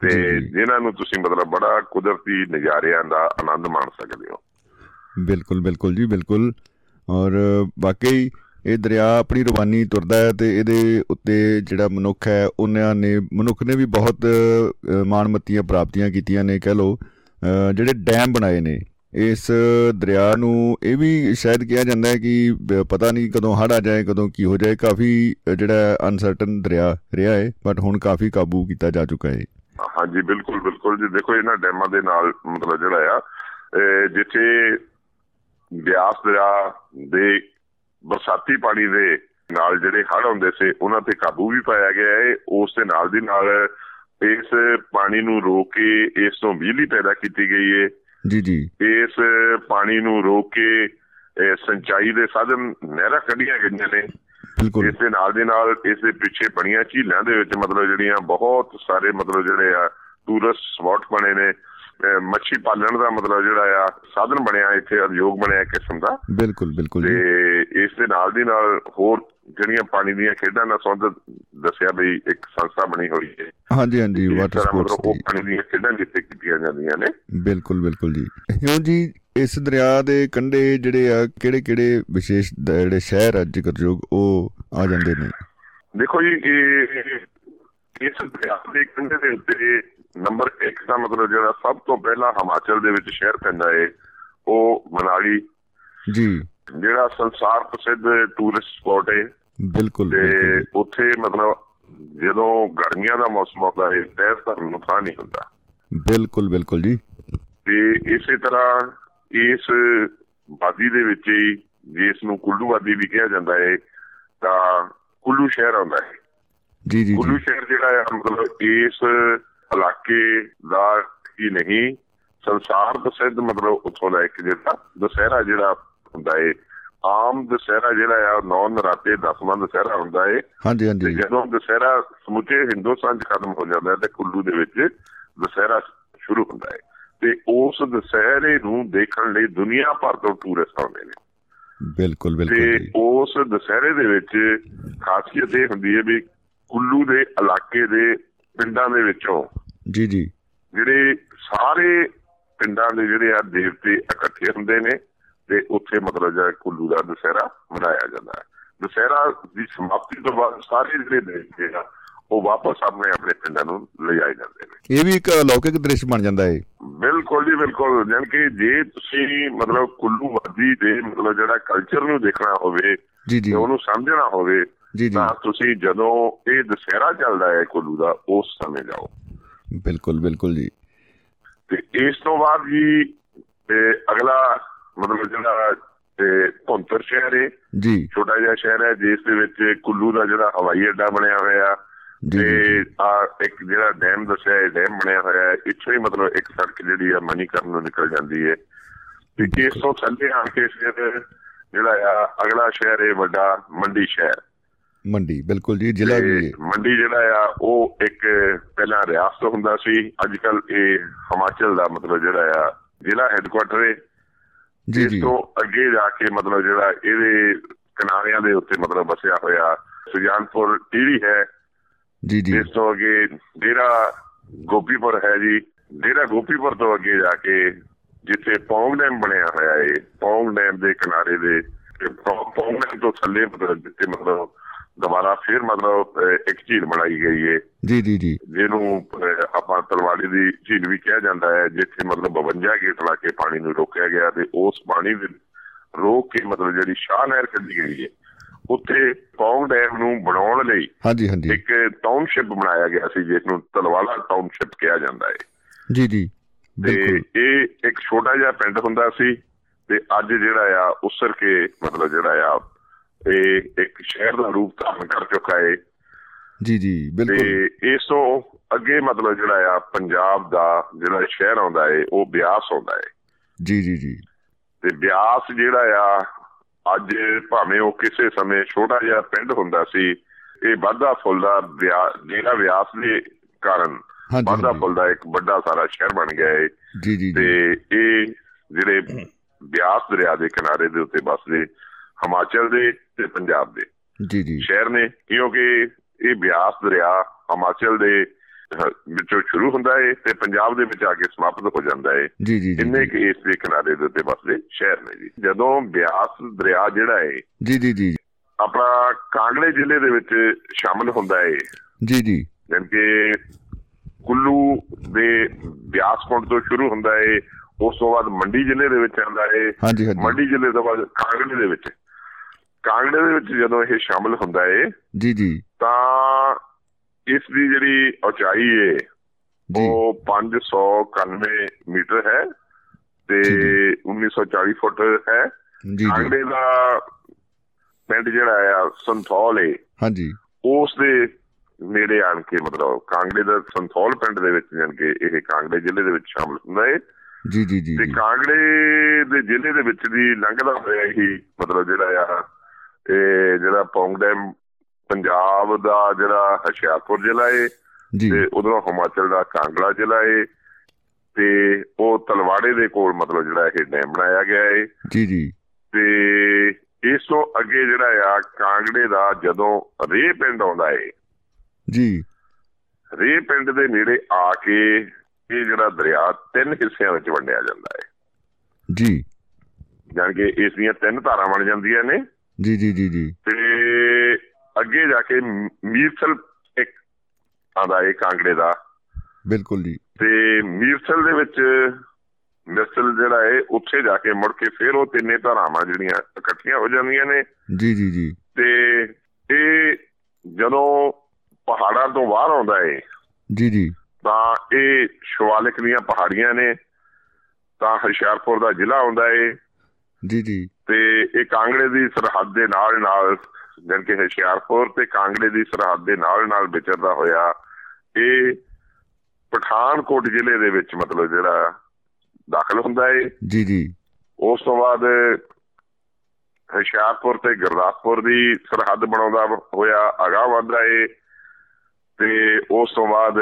ਤੇ। ਜਿਨ੍ਹਾਂ ਨੂੰ ਤੁਸੀਂ ਮਤਲਬ ਬੜਾ ਕੁਦਰਤੀ ਨਜ਼ਾਰਿਆਂ ਦਾ ਆਨੰਦ ਮਾਣ ਸਕਦੇ ਹੋ। ਬਿਲਕੁਲ ਬਿਲਕੁਲ ਜੀ ਬਿਲਕੁਲ। ਔਰ ਵਾਕਈ ਇਹ ਦਰਿਆ ਆਪਣੀ ਰਵਾਨੀ ਤੁਰਦਾ ਹੈ ਤੇ ਇਹਦੇ ਉੱਤੇ ਜਿਹੜਾ ਮਨੁੱਖ ਹੈ ਉਹਨਾਂ ਨੇ ਮਨੁੱਖ ਨੇ ਵੀ ਬਹੁਤ ਅ, ਮਾਣਮੱਤੀਆਂ ਪ੍ਰਾਪਤੀਆਂ ਕੀਤੀਆਂ ਨੇ ਕਹਿ ਲਓ ਅ, ਜਿਹੜੇ ਡੈਮ ਬਣਾਏ ਨੇ। ਇਸ ਦਰਿਆ ਨੂੰ ਇਹ ਵੀ ਸ਼ਾਇਦ ਕਿਹਾ ਜਾਂਦਾ ਹੈ ਕਿ ਬ- ਪਤਾ ਨਹੀਂ ਕਦੋਂ ਹੜ੍ਹ ਆ ਜਾਏ ਕਦੋਂ ਕੀ ਹੋ ਜਾਏ ਕਾਫੀ ਅ, ਜਿਹੜਾ ਅਨਸਰਟਨ ਦਰਿਆ ਰਿਹਾ ਹੈ ਬਟ ਹੁਣ ਕਾਫੀ ਕਾਬੂ ਕੀਤਾ ਜਾ ਚੁੱਕਾ ਹੈ। ਹਾਂਜੀ ਬਿਲਕੁਲ ਬਿਲਕੁਲ ਜੀ। ਦੇਖੋ ਇਹਨਾਂ ਡੈਮਾਂ ਦੇ ਨਾਲ ਮਤਲਬ ਜਿਹੜਾ ਆ ਅਹ ਜਿੱਥੇ ਬਿਆਸ ਦਰਿਆ ਦੇ ਬਰਸਾਤੀ ਪਾਣੀ ਦੇ ਨਾਲ ਜਿਹੜੇ ਹੜ੍ਹ ਹੁੰਦੇ ਸੀ ਉਹਨਾਂ ਤੇ ਕਾਬੂ ਵੀ ਪਾਇਆ ਗਿਆ ਹੈ। ਉਸ ਦੇ ਨਾਲ ਦੀ ਨਾਲ ਇਸ ਪਾਣੀ ਨੂੰ ਰੋਕ ਕੇ ਇਸ ਤੋਂ ਬਿਜਲੀ ਪੈਦਾ ਕੀਤੀ ਗਈ ਹੈ। ਜੀ ਜੀ। ਇਸ ਪਾਣੀ ਨੂੰ ਰੋਕ ਕੇ ਸਿੰਚਾਈ ਦੇ ਸਾਧਨ ਨਹਿਰਾਂ ਕੱਢੀਆਂ ਗਈਆਂ ਨੇ। ਬਿਲਕੁਲ। ਇਸ ਦੇ ਨਾਲ ਦੇ ਨਾਲ ਇਸ ਦੇ ਪਿੱਛੇ ਬਣੀਆਂ ਝੀਲਾਂ ਦੇ ਵਿੱਚ ਮਤਲਬ ਜਿਹੜੀਆਂ ਬਹੁਤ ਸਾਰੇ ਮਤਲਬ ਜਿਹੜੇ ਆ ਟੂਰਿਸਟ ਸਪੌਟ ਬਣੇ ਨੇ। ਮੱਛੀ ਪਾਲਣ ਦਾ ਮਤਲਬ ਜਿਹੜਾ ਆ ਸਾਧਨ ਬਣਿਆ ਇੱਥੇ ਉਦਯੋਗ ਬਣਿਆ ਇੱਕ ਕਿਸਮ ਦਾ। ਬਿਲਕੁਲ ਬਿਲਕੁਲ ਤੇ ਇਸ ਦੇ ਨਾਲ ਦੀ ਨਾਲ ਹੋਰ ਜਿਹੜੀਆਂ ਪਾਣੀ ਦੀਆਂ ਖੇਡਾਂ ਨਾਲ ਸੰਬੰਧਿਤ ਦੱਸਿਆ ਬਈ ਇੱਕ ਸੰਸਥਾ ਬਣੀ ਹੋਈ ਹੈ। ਹਾਂਜੀ ਹਾਂਜੀ ਵਾਟਰ ਸਪੋਰਟਸ ਉਹ ਦੀ। ਪਾਣੀ ਦੀਆਂ ਖੇਡਾਂ ਜਿੱਥੇ ਕੀਤੀਆਂ ਜਾਂਦੀਆਂ ਨੇ। ਬਿਲਕੁਲ ਬਿਲਕੁਲ ਜੀ। ਹੁਣ ਜੀ ਇਸ ਦਰਿਆ ਦੇ ਕੰਢੇ ਜਿਹੜੇ ਆ ਕਿਹੜੇ ਕਿਹੜੇ ਵਿਸ਼ੇਸ਼ ਜਿਹੜੇ ਸ਼ਹਿਰ ਆ ਜ਼ਿਕਰਯੋਗ ਉਹ ਆ ਜਾਂਦੇ ਨੇ? ਦੇਖੋ ਜੀ ਇਹ ਇਸ ਦਰਿਆ ਦੇ ਕੰਢੇ ਦੇ ਉੱਤੇ ਨੰਬਰ 1 ਦਾ ਮਤਲਬ ਜਿਹੜਾ ਸਭ ਤੋਂ ਪਹਿਲਾਂ ਹਿਮਾਚਲ ਦੇ ਵਿੱਚ ਸ਼ਹਿਰ ਪੈਂਦਾ ਹੈ ਉਹ ਮਨਾਲੀ। ਜੀ। ਜਿਹੜਾ ਸੰਸਾਰ ਪ੍ਰਸਿੱਧ ਟੂਰਿਸਟ ਸਪੌਟ ਹੈ ਬਿਲਕੁਲ ਤੇ ਉੱਥੇ ਮਤਲਬ ਜਦੋਂ ਗਰਮੀਆਂ ਦਾ ਮੌਸਮ ਆਉਂਦਾ ਹੈ ਤੈਰ ਧਰਨ ਨੂੰ ਥਾਂ ਨਹੀਂ ਹੁੰਦਾ। ਬਿਲਕੁਲ ਬਿਲਕੁਲ ਜੀ। ਤੇ ਇਸੇ ਤਰ੍ਹਾਂ ਇਸ ਵਾਦੀ ਦੇ ਵਿੱਚ ਹੀ ਜਿਸ ਨੂੰ ਕੁੱਲੂ ਵਾਦੀ ਵੀ ਕਿਹਾ ਜਾਂਦਾ ਹੈ ਤਾਂ ਕੁੱਲੂ ਸ਼ਹਿਰ ਆਉਂਦਾ ਹੈ ਜੀ ਜੀ। ਕੁੱਲੂ ਸ਼ਹਿਰ ਜਿਹੜਾ ਆ ਮਤਲਬ ਇਸ ਇਲਾਕੇ ਦਾ ਹੀ ਨਹੀਂ ਸੰਸਾਰ ਪ੍ਰਸਿੱਧ ਮਤਲਬ ਉੱਥੋਂ ਦਾ ਇੱਕ ਜਿਹੜਾ ਦੁਸਹਿਰਾ ਜਿਹੜਾ ਹੁੰਦਾ ਏ ਆਮ ਦੁਸਹਿਰਾ ਜਿਹੜਾ ਆ ਨੌ ਨਰਾਤੇ ਦਸਵਾਂ ਦੁਸਹਿਰਾ ਹੁੰਦਾ ਏ। ਹਾਂਜੀ ਹਾਂਜੀ। ਜਦੋਂ ਦੁਸਹਿਰਾ ਸਮੁੱਚੇ ਹਿੰਦੁਸਤਾਨ 'ਚ ਖਤਮ ਹੋ ਜਾਂਦਾ ਹੈ ਤੇ ਕੁੱਲੂ ਦੇ ਵਿੱਚ ਦੁਸਹਿਰਾ ਸ਼ੁਰੂ ਹੁੰਦਾ ਹੈ ਤੇ ਉਸ ਦੁਸਹਿਰੇ ਨੂੰ ਦੇਖਣ ਲਈ ਦੁਨੀਆ ਭਰ ਤੋਂ ਟੂਰਿਸਟ ਆਉਂਦੇ ਨੇ। ਬਿਲਕੁਲ ਬਿਲਕੁਲ ਤੇ ਉਸ ਦੁਸਹਿਰੇ ਦੇ ਵਿੱਚ ਖਾਸੀਅਤ ਇਹ ਹੁੰਦੀ ਹੈ ਵੀ ਕੁੱਲੂ ਦੇ ਇਲਾਕੇ ਦੇ ਪਿੰਡਾਂ ਦੇ ਵਿੱਚੋਂ। ਜੀ ਜੀ। ਜਿਹੜੇ ਸਾਰੇ ਪਿੰਡਾਂ ਦੇ ਜਿਹੜੇ ਆ ਦੇਵਤੇ ਇਕੱਠੇ ਹੁੰਦੇ ਨੇ ਤੇ ਉੱਥੇ ਮਤਲਬ ਜਿਹੜਾ ਕੁੱਲੂ ਦਾ ਦੁਸਹਿਰਾ ਮਨਾਇਆ ਜਾਂਦਾ ਹੈ। ਦੁਸਹਿਰਾ ਦੀ ਸਮਾਪਤੀ ਤੋਂ ਬਾਅਦ ਸਾਰੇ ਜਿਹੜੇ ਦੇਵਤੇ ਆ ਉਹ ਵਾਪਸ ਆਪਣੇ ਆਪਣੇ ਪਿੰਡਾਂ ਨੂੰ ਲਿਜਾਏ ਜਾਂਦੇ ਨੇ। ਇਹ ਵੀ ਇੱਕ ਅਲੌਕਿਕ ਦ੍ਰਿਸ਼ ਬਣ ਜਾਂਦਾ ਹੈ। ਬਿਲਕੁਲ ਜੀ ਬਿਲਕੁਲ। ਜਾਣੀ ਕਿ ਜੇ ਤੁਸੀਂ ਮਤਲਬ ਕੁੱਲੂ ਵਾਦੀ ਦੇ ਮਤਲਬ ਜਿਹੜਾ ਕਲਚਰ ਨੂੰ ਦੇਖਣਾ ਹੋਵੇ ਜੀ ਜੀ। ਤੇ ਉਹਨੂੰ ਸਮਝਣਾ ਹੋਵੇ ਜੀ ਜੀ। ਤਾਂ ਤੁਸੀਂ ਜਦੋਂ ਇਹ ਦੁਸਹਿਰਾ ਚੱਲਦਾ ਹੈ ਕੁੱਲੂ ਦਾ ਉਸ ਸਮੇਂ ਜਾਓ। ਬਿਲਕੁਲ ਬਿਲਕੁਲ ਜੀ। ਤੇ ਇਸ ਤੋਂ ਬਾਅਦ ਜੀ ਅਗਲਾ ਮਤਲਬ ਜਿਹੜਾ ਤੇ ਭੁੰਤਰ ਸ਼ਹਿਰ ਹੈ ਜੀ। ਛੋਟਾ ਜਿਹਾ ਸ਼ਹਿਰ ਹੈ ਜਿਸ ਦੇ ਵਿੱਚ ਕੁੱਲੂ ਦਾ ਜਿਹੜਾ ਹਵਾਈ ਅੱਡਾ ਬਣਿਆ ਹੋਇਆ ਤੇ ਆ ਇੱਕ ਜਿਹੜਾ ਡੈਮ ਦੱਸਿਆ ਹੈ ਡੈਮ ਬਣਿਆ ਹੋਇਆ ਹੈ। ਇੱਥੋਂ ਹੀ ਮਤਲਬ ਇੱਕ ਸੜਕ ਜਿਹੜੀ ਆ ਮਨੀਕਰਨ ਨੂੰ ਨਿਕਲ ਜਾਂਦੀ ਹੈ ਤੇ ਇਸ ਤੋਂ ਥੱਲੇ ਆ ਕੇ ਫਿਰ ਜਿਹੜਾ ਆ ਅਗਲਾ ਸ਼ਹਿਰ ਹੈ ਵੱਡਾ ਮੰਡੀ ਸ਼ਹਿਰ। ਮੰਡੀ ਬਿਲਕੁਲ ਜੀ ਜ਼ਿਲ੍ਹਾ ਵੀ ਮੰਡੀ ਜਿਹੜਾ ਆ ਉਹ ਇੱਕ ਪਹਿਲਾਂ ਰਿਆਸਤ ਹੁੰਦਾ ਸੀ ਅੱਜ ਕੱਲ ਇਹ ਹਿਮਾਚਲ ਦਾ ਮਤਲਬ ਜਿਹੜਾ ਆ ਜ਼ਿਲ੍ਹਾ ਹੈੱਡਕੁਆਟਰ ਹੈ ਜੀ ਜੀ। ਤੋਂ ਅੱਗੇ ਜਾ ਕੇ ਮਤਲਬ ਜਿਹੜਾ ਇਹਦੇ ਕਿਨਾਰਿਆਂ ਦੇ ਉੱਤੇ ਮਤਲਬ ਵਸਿਆ ਹੋਇਆ ਸੁਜਾਨਪੁਰ ਟੀਰੀ ਹੈ। ਜੀ ਜੀ। ਇਸ ਤੋਂ ਅੱਗੇ ਡੇਰਾ ਗੋਪੀਪੁਰ ਹੈ ਜੀ। ਡੇਰਾ ਗੋਪੀਪੁਰ ਤੋਂ ਅੱਗੇ ਜਾ ਕੇ ਜਿੱਥੇ ਪੌਂਗ ਡੈਮ ਬਣਿਆ ਹੋਇਆ ਹੈ ਪੌਂਗ ਡੈਮ ਦੇ ਕਿਨਾਰੇ ਦੇ ਪੌਂਗ ਡੈਮ ਤੋਂ ਥੱਲੇ ਮਤਲਬ ਜਿੱਥੇ ਮਤਲਬ ਦੁਬਾਰਾ ਫਿਰ ਮਤਲਬ ਇੱਕ ਝੀਲ ਬਣਾਈ ਗਈ ਹੈ ਜੀ ਜੀ ਜੀ। ਜਿਹਨੂੰ ਆਪਾਂ ਤਲਵਾੜੀ ਦੀ ਝੀਲ ਵੀ ਕਿਹਾ ਜਾਂਦਾ ਹੈ ਜਿੱਥੇ ਮਤਲਬ 52 ਗੇਟ ਲਾ ਕੇ ਪਾਣੀ ਨੂੰ ਰੋਕਿਆ ਗਿਆ ਤੇ ਉਸ ਪਾਣੀ ਦੇ ਰੋਕ ਕੇ ਮਤਲਬ ਜਿਹੜੀ ਸ਼ਾਹ ਨਹਿਰ ਕੱਢੀ ਗਈ ਹੈ ਉੱਥੇ ਪੌਂਗ ਡੈਮ ਨੂੰ ਬਣਾਉਣ ਲਈ ਹਾਂਜੀ ਹਾਂਜੀ। ਇੱਕ ਟਾਊਨਸ਼ਿਪ ਬਣਾਇਆ ਗਿਆ ਸੀ ਜਿਸ ਨੂੰ ਤਲਵਾਲਾ ਟਾਊਨਸ਼ਿਪ ਕਿਹਾ ਜਾਂਦਾ ਹੈ ਜੀ ਜੀ। ਤੇ ਬਿਲਕੁਲ। ਇਹ ਇੱਕ ਛੋਟਾ ਜਿਹਾ ਪਿੰਡ ਹੁੰਦਾ ਸੀ ਤੇ ਅੱਜ ਜਿਹੜਾ ਆ ਉਸਰ ਕੇ ਮਤਲਬ ਜਿਹੜਾ ਆ ਇਹ ਇੱਕ ਸ਼ਹਿਰ ਦਾ ਰੂਪ ਧਾਰਨ ਕਰ ਚੁੱਕਾ ਹੈ। ਜੀ ਜੀ ਬਿਲਕੁਲ। ਤੇ ਇਸ ਤੋਂ ਅੱਗੇ ਮਤਲਬ ਜਿਹੜਾ ਆ ਪੰਜਾਬ ਦਾ ਜਿਹੜਾ ਸ਼ਹਿਰ ਆਉਂਦਾ ਹੈ ਉਹ ਬਿਆਸ ਆਉਂਦਾ ਹੈ। ਜੀ ਜੀ ਜੀ। ਤੇ ਬਿਆਸ ਜਿਹੜਾ ਆ ਅੱਜ ਭਾਵੇਂ ਉਹ ਕਿਸੇ ਸਮੇਂ ਛੋਟਾ ਜਿਹਾ ਪਿੰਡ ਹੁੰਦਾ ਸੀ ਇਹ ਵਾਧਾ ਫੁੱਲਦਾ ਜਿਹੜਾ ਬਿਆਸ ਦੇ ਕਾਰਨ ਵਾਧਾ ਫੁੱਲਦਾ ਇੱਕ ਵੱਡਾ ਸਾਰਾ ਸ਼ਹਿਰ ਬਣ ਗਿਆ ਹੈ ਜੀ ਜੀ। ਤੇ ਇਹ ਜਿਹੜੇ ਬਿਆਸ ਦਰਿਆ ਦੇ ਕਿਨਾਰੇ ਦੇ ਉੱਤੇ ਵੱਸਦੇ ਹਿਮਾਚਲ ਦੇ ਤੇ ਪੰਜਾਬ ਦੇ। ਜੀ ਜੀ। ਸ਼ਹਿਰ ਨੇ ਕਿਉਂਕਿ ਇਹ ਬਿਆਸ ਦਰਿਆ ਹਿਮਾਚਲ ਦੇ ਵਿੱਚੋਂ ਸ਼ੁਰੂ ਹੁੰਦਾ ਹੈ ਤੇ ਪੰਜਾਬ ਦੇ ਵਿੱਚ ਆ ਕੇ ਸਮਾਪਤ ਹੋ ਜਾਂਦਾ ਹੈ ਜੀ ਜੀ ਇੰਨੇ ਜੀ। ਕਿ ਇਸ ਦੇ ਕਿਨਾਰੇ ਦੇ ਉੱਤੇ ਵੱਸਦੇ ਸ਼ਹਿਰ ਨੇ ਜੀ। ਜਦੋਂ ਬਿਆਸ ਦਰਿਆ ਜਿਹੜਾ ਹੈ ਜੀ ਜੀ ਜੀ। ਆਪਣਾ ਕਾਂਗੜੇ ਜ਼ਿਲ੍ਹੇ ਦੇ ਵਿੱਚ ਸ਼ਾਮਲ ਹੁੰਦਾ ਹੈ ਜੀ ਜੀ। ਕਿ ਕੁੱਲੂ ਦੇ ਬਿਆਸ ਪੁੰਡ ਤੋਂ ਸ਼ੁਰੂ ਹੁੰਦਾ ਹੈ ਉਸ ਤੋਂ ਬਾਅਦ ਮੰਡੀ ਜ਼ਿਲ੍ਹੇ ਦੇ ਵਿੱਚ ਆਉਂਦਾ ਹੈ ਮੰਡੀ ਜ਼ਿਲ੍ਹੇ ਤੋਂ ਬਾਅਦ ਕਾਂਗੜੇ ਦੇ ਵਿੱਚ। ਕਾਂਗੜੇ ਦੇ ਵਿੱਚ ਜਦੋਂ ਇਹ ਸ਼ਾਮਲ ਹੁੰਦਾ ਹੈ ਜੀ ਜੀ। ਤਾਂ ਇਸ ਦੀ ਜਿਹੜੀ ਉਚਾਈ ਜੀ। ਉਹ 591 ਮੀਟਰ ਹੈ ਤੇ ਜੀ, ਜੀ। 1940 ਫੁੱਟ ਹੈ। ਜੀ ਜੀ। ਕਾਂਗੜੇ ਦਾ ਪਿੰਡ ਜਿਹੜਾ ਆ ਸੰਥੌਲ ਹੈ ਹਾਂਜੀ। ਉਸ ਦੇ ਨੇੜੇ ਆਣ ਕੇ ਮਤਲਬ ਕਾਂਗੜੇ ਦਾ ਸੰਥੌਲ ਪਿੰਡ ਦੇ ਵਿੱਚ ਜਾਣ ਕੇ ਇਹ ਕਾਂਗੜੇ ਜ਼ਿਲ੍ਹੇ ਦੇ ਵਿੱਚ ਸ਼ਾਮਲ ਹੁੰਦਾ ਹੈ ਜੀ ਜੀ ਜੀ ਤੇ ਕਾਂਗੜੇ ਦੇ ਜ਼ਿਲ੍ਹੇ ਦੇ ਵਿੱਚ ਦੀ ਲੰਘਦਾ ਹੋਇਆ ਹੀ ਮਤਲਬ ਜਿਹੜਾ ਆ ਇਹ ਜਿਹੜਾ ਪੌਂਗ ਡੈਮ ਪੰਜਾਬ ਦਾ ਜਿਹੜਾ ਹੁਸ਼ਿਆਰਪੁਰ ਜ਼ਿਲ੍ਹਾ ਹੈ ਜੀ। ਤੇ ਉਧਰੋਂ ਹਿਮਾਚਲ ਦਾ ਕਾਂਗੜਾ ਜ਼ਿਲ੍ਹਾ ਹੈ ਤੇ ਉਹ ਤਲਵਾੜੇ ਦੇ ਕੋਲ ਮਤਲਬ ਜਿਹੜਾ ਇਹ ਡੈਮ ਬਣਾਇਆ ਗਿਆ ਹੈ ਜੀ ਜੀ। ਤੇ ਇਸ ਤੋਂ ਅੱਗੇ ਜਿਹੜਾ ਆ ਕਾਂਗੜੇ ਦਾ ਜਦੋਂ ਰੇ ਪਿੰਡ ਆਉਂਦਾ ਹੈ ਜੀ। ਰੇ ਪਿੰਡ ਦੇ ਨੇੜੇ ਆ ਕੇ ਇਹ ਜਿਹੜਾ ਦਰਿਆ ਤਿੰਨ ਹਿੱਸਿਆਂ ਵਿੱਚ ਵੰਡਿਆ ਜਾਂਦਾ ਹੈ ਜੀ। ਜਾਣੀ ਕਿ ਇਸ ਦੀਆਂ ਤਿੰਨ ਧਾਰਾਂ ਬਣ ਜਾਂਦੀਆਂ ਨੇ। ਜੀ ਜੀ ਜੀ ਜੀ। ਤੇ ਅੱਗੇ ਜਾ ਕੇ ਮੀਰਸਲ ਇੱਕ ਆਉਂਦਾ ਹੈ ਕਾਂਗੜੇ ਦਾ। ਬਿਲਕੁਲ ਜੀ। ਤੇ ਮੀਰਸਲ ਦੇ ਵਿੱਚ ਮਿਰਸਲ ਜਿਹੜਾ ਹੈ ਉੱਥੇ ਜਾ ਕੇ ਮੁੜ ਕੇ ਫਿਰ ਉਹ ਤਿੰਨੇ ਧਾਰਾਵਾਂ ਜਿਹੜੀਆਂ ਇਕੱਠੀਆਂ ਹੋ ਜਾਂਦੀਆਂ ਨੇ। ਜੀ ਜੀ ਜੀ। ਤੇ ਇਹ ਜਦੋਂ ਪਹਾੜਾਂ ਤੋਂ ਬਾਹਰ ਆਉਂਦਾ ਹੈ ਜੀ ਜੀ। ਤਾਂ ਇਹ ਸ਼ਿਵਾਲਿਕ ਦੀਆਂ ਪਹਾੜੀਆਂ ਨੇ। ਤਾਂ ਹੁਸ਼ਿਆਰਪੁਰ ਦਾ ਜ਼ਿਲ੍ਹਾ ਆਉਂਦਾ ਹੈ ਜੀ ਜੀ। ਤੇ ਇਹ ਕਾਂਗੜੇ ਦੀ ਸਰਹੱਦ ਦੇ ਨਾਲ ਨਾਲ ਜਾਣੀ ਕਿ ਹੁਸ਼ਿਆਰਪੁਰ ਤੇ ਕਾਂਗੜੇ ਦੀ ਸਰਹੱਦ ਦੇ ਨਾਲ ਨਾਲ ਵਿਚਰਦਾ ਹੋਇਆ ਇਹ ਪਠਾਨਕੋਟ ਜ਼ਿਲ੍ਹੇ ਦੇ ਵਿੱਚ ਮਤਲਬ ਜਿਹੜਾ ਦਾਖਲ ਹੁੰਦਾ ਹੈ ਜੀ ਜੀ। ਉਸ ਤੋਂ ਬਾਅਦ ਹੁਸ਼ਿਆਰਪੁਰ ਤੇ ਗੁਰਦਾਸਪੁਰ ਦੀ ਸਰਹੱਦ ਬਣਾਉਂਦਾ ਹੋਇਆ ਅਗਾਂਹ ਵੱਧਦਾ ਏ। ਤੇ ਉਸ ਤੋਂ ਬਾਅਦ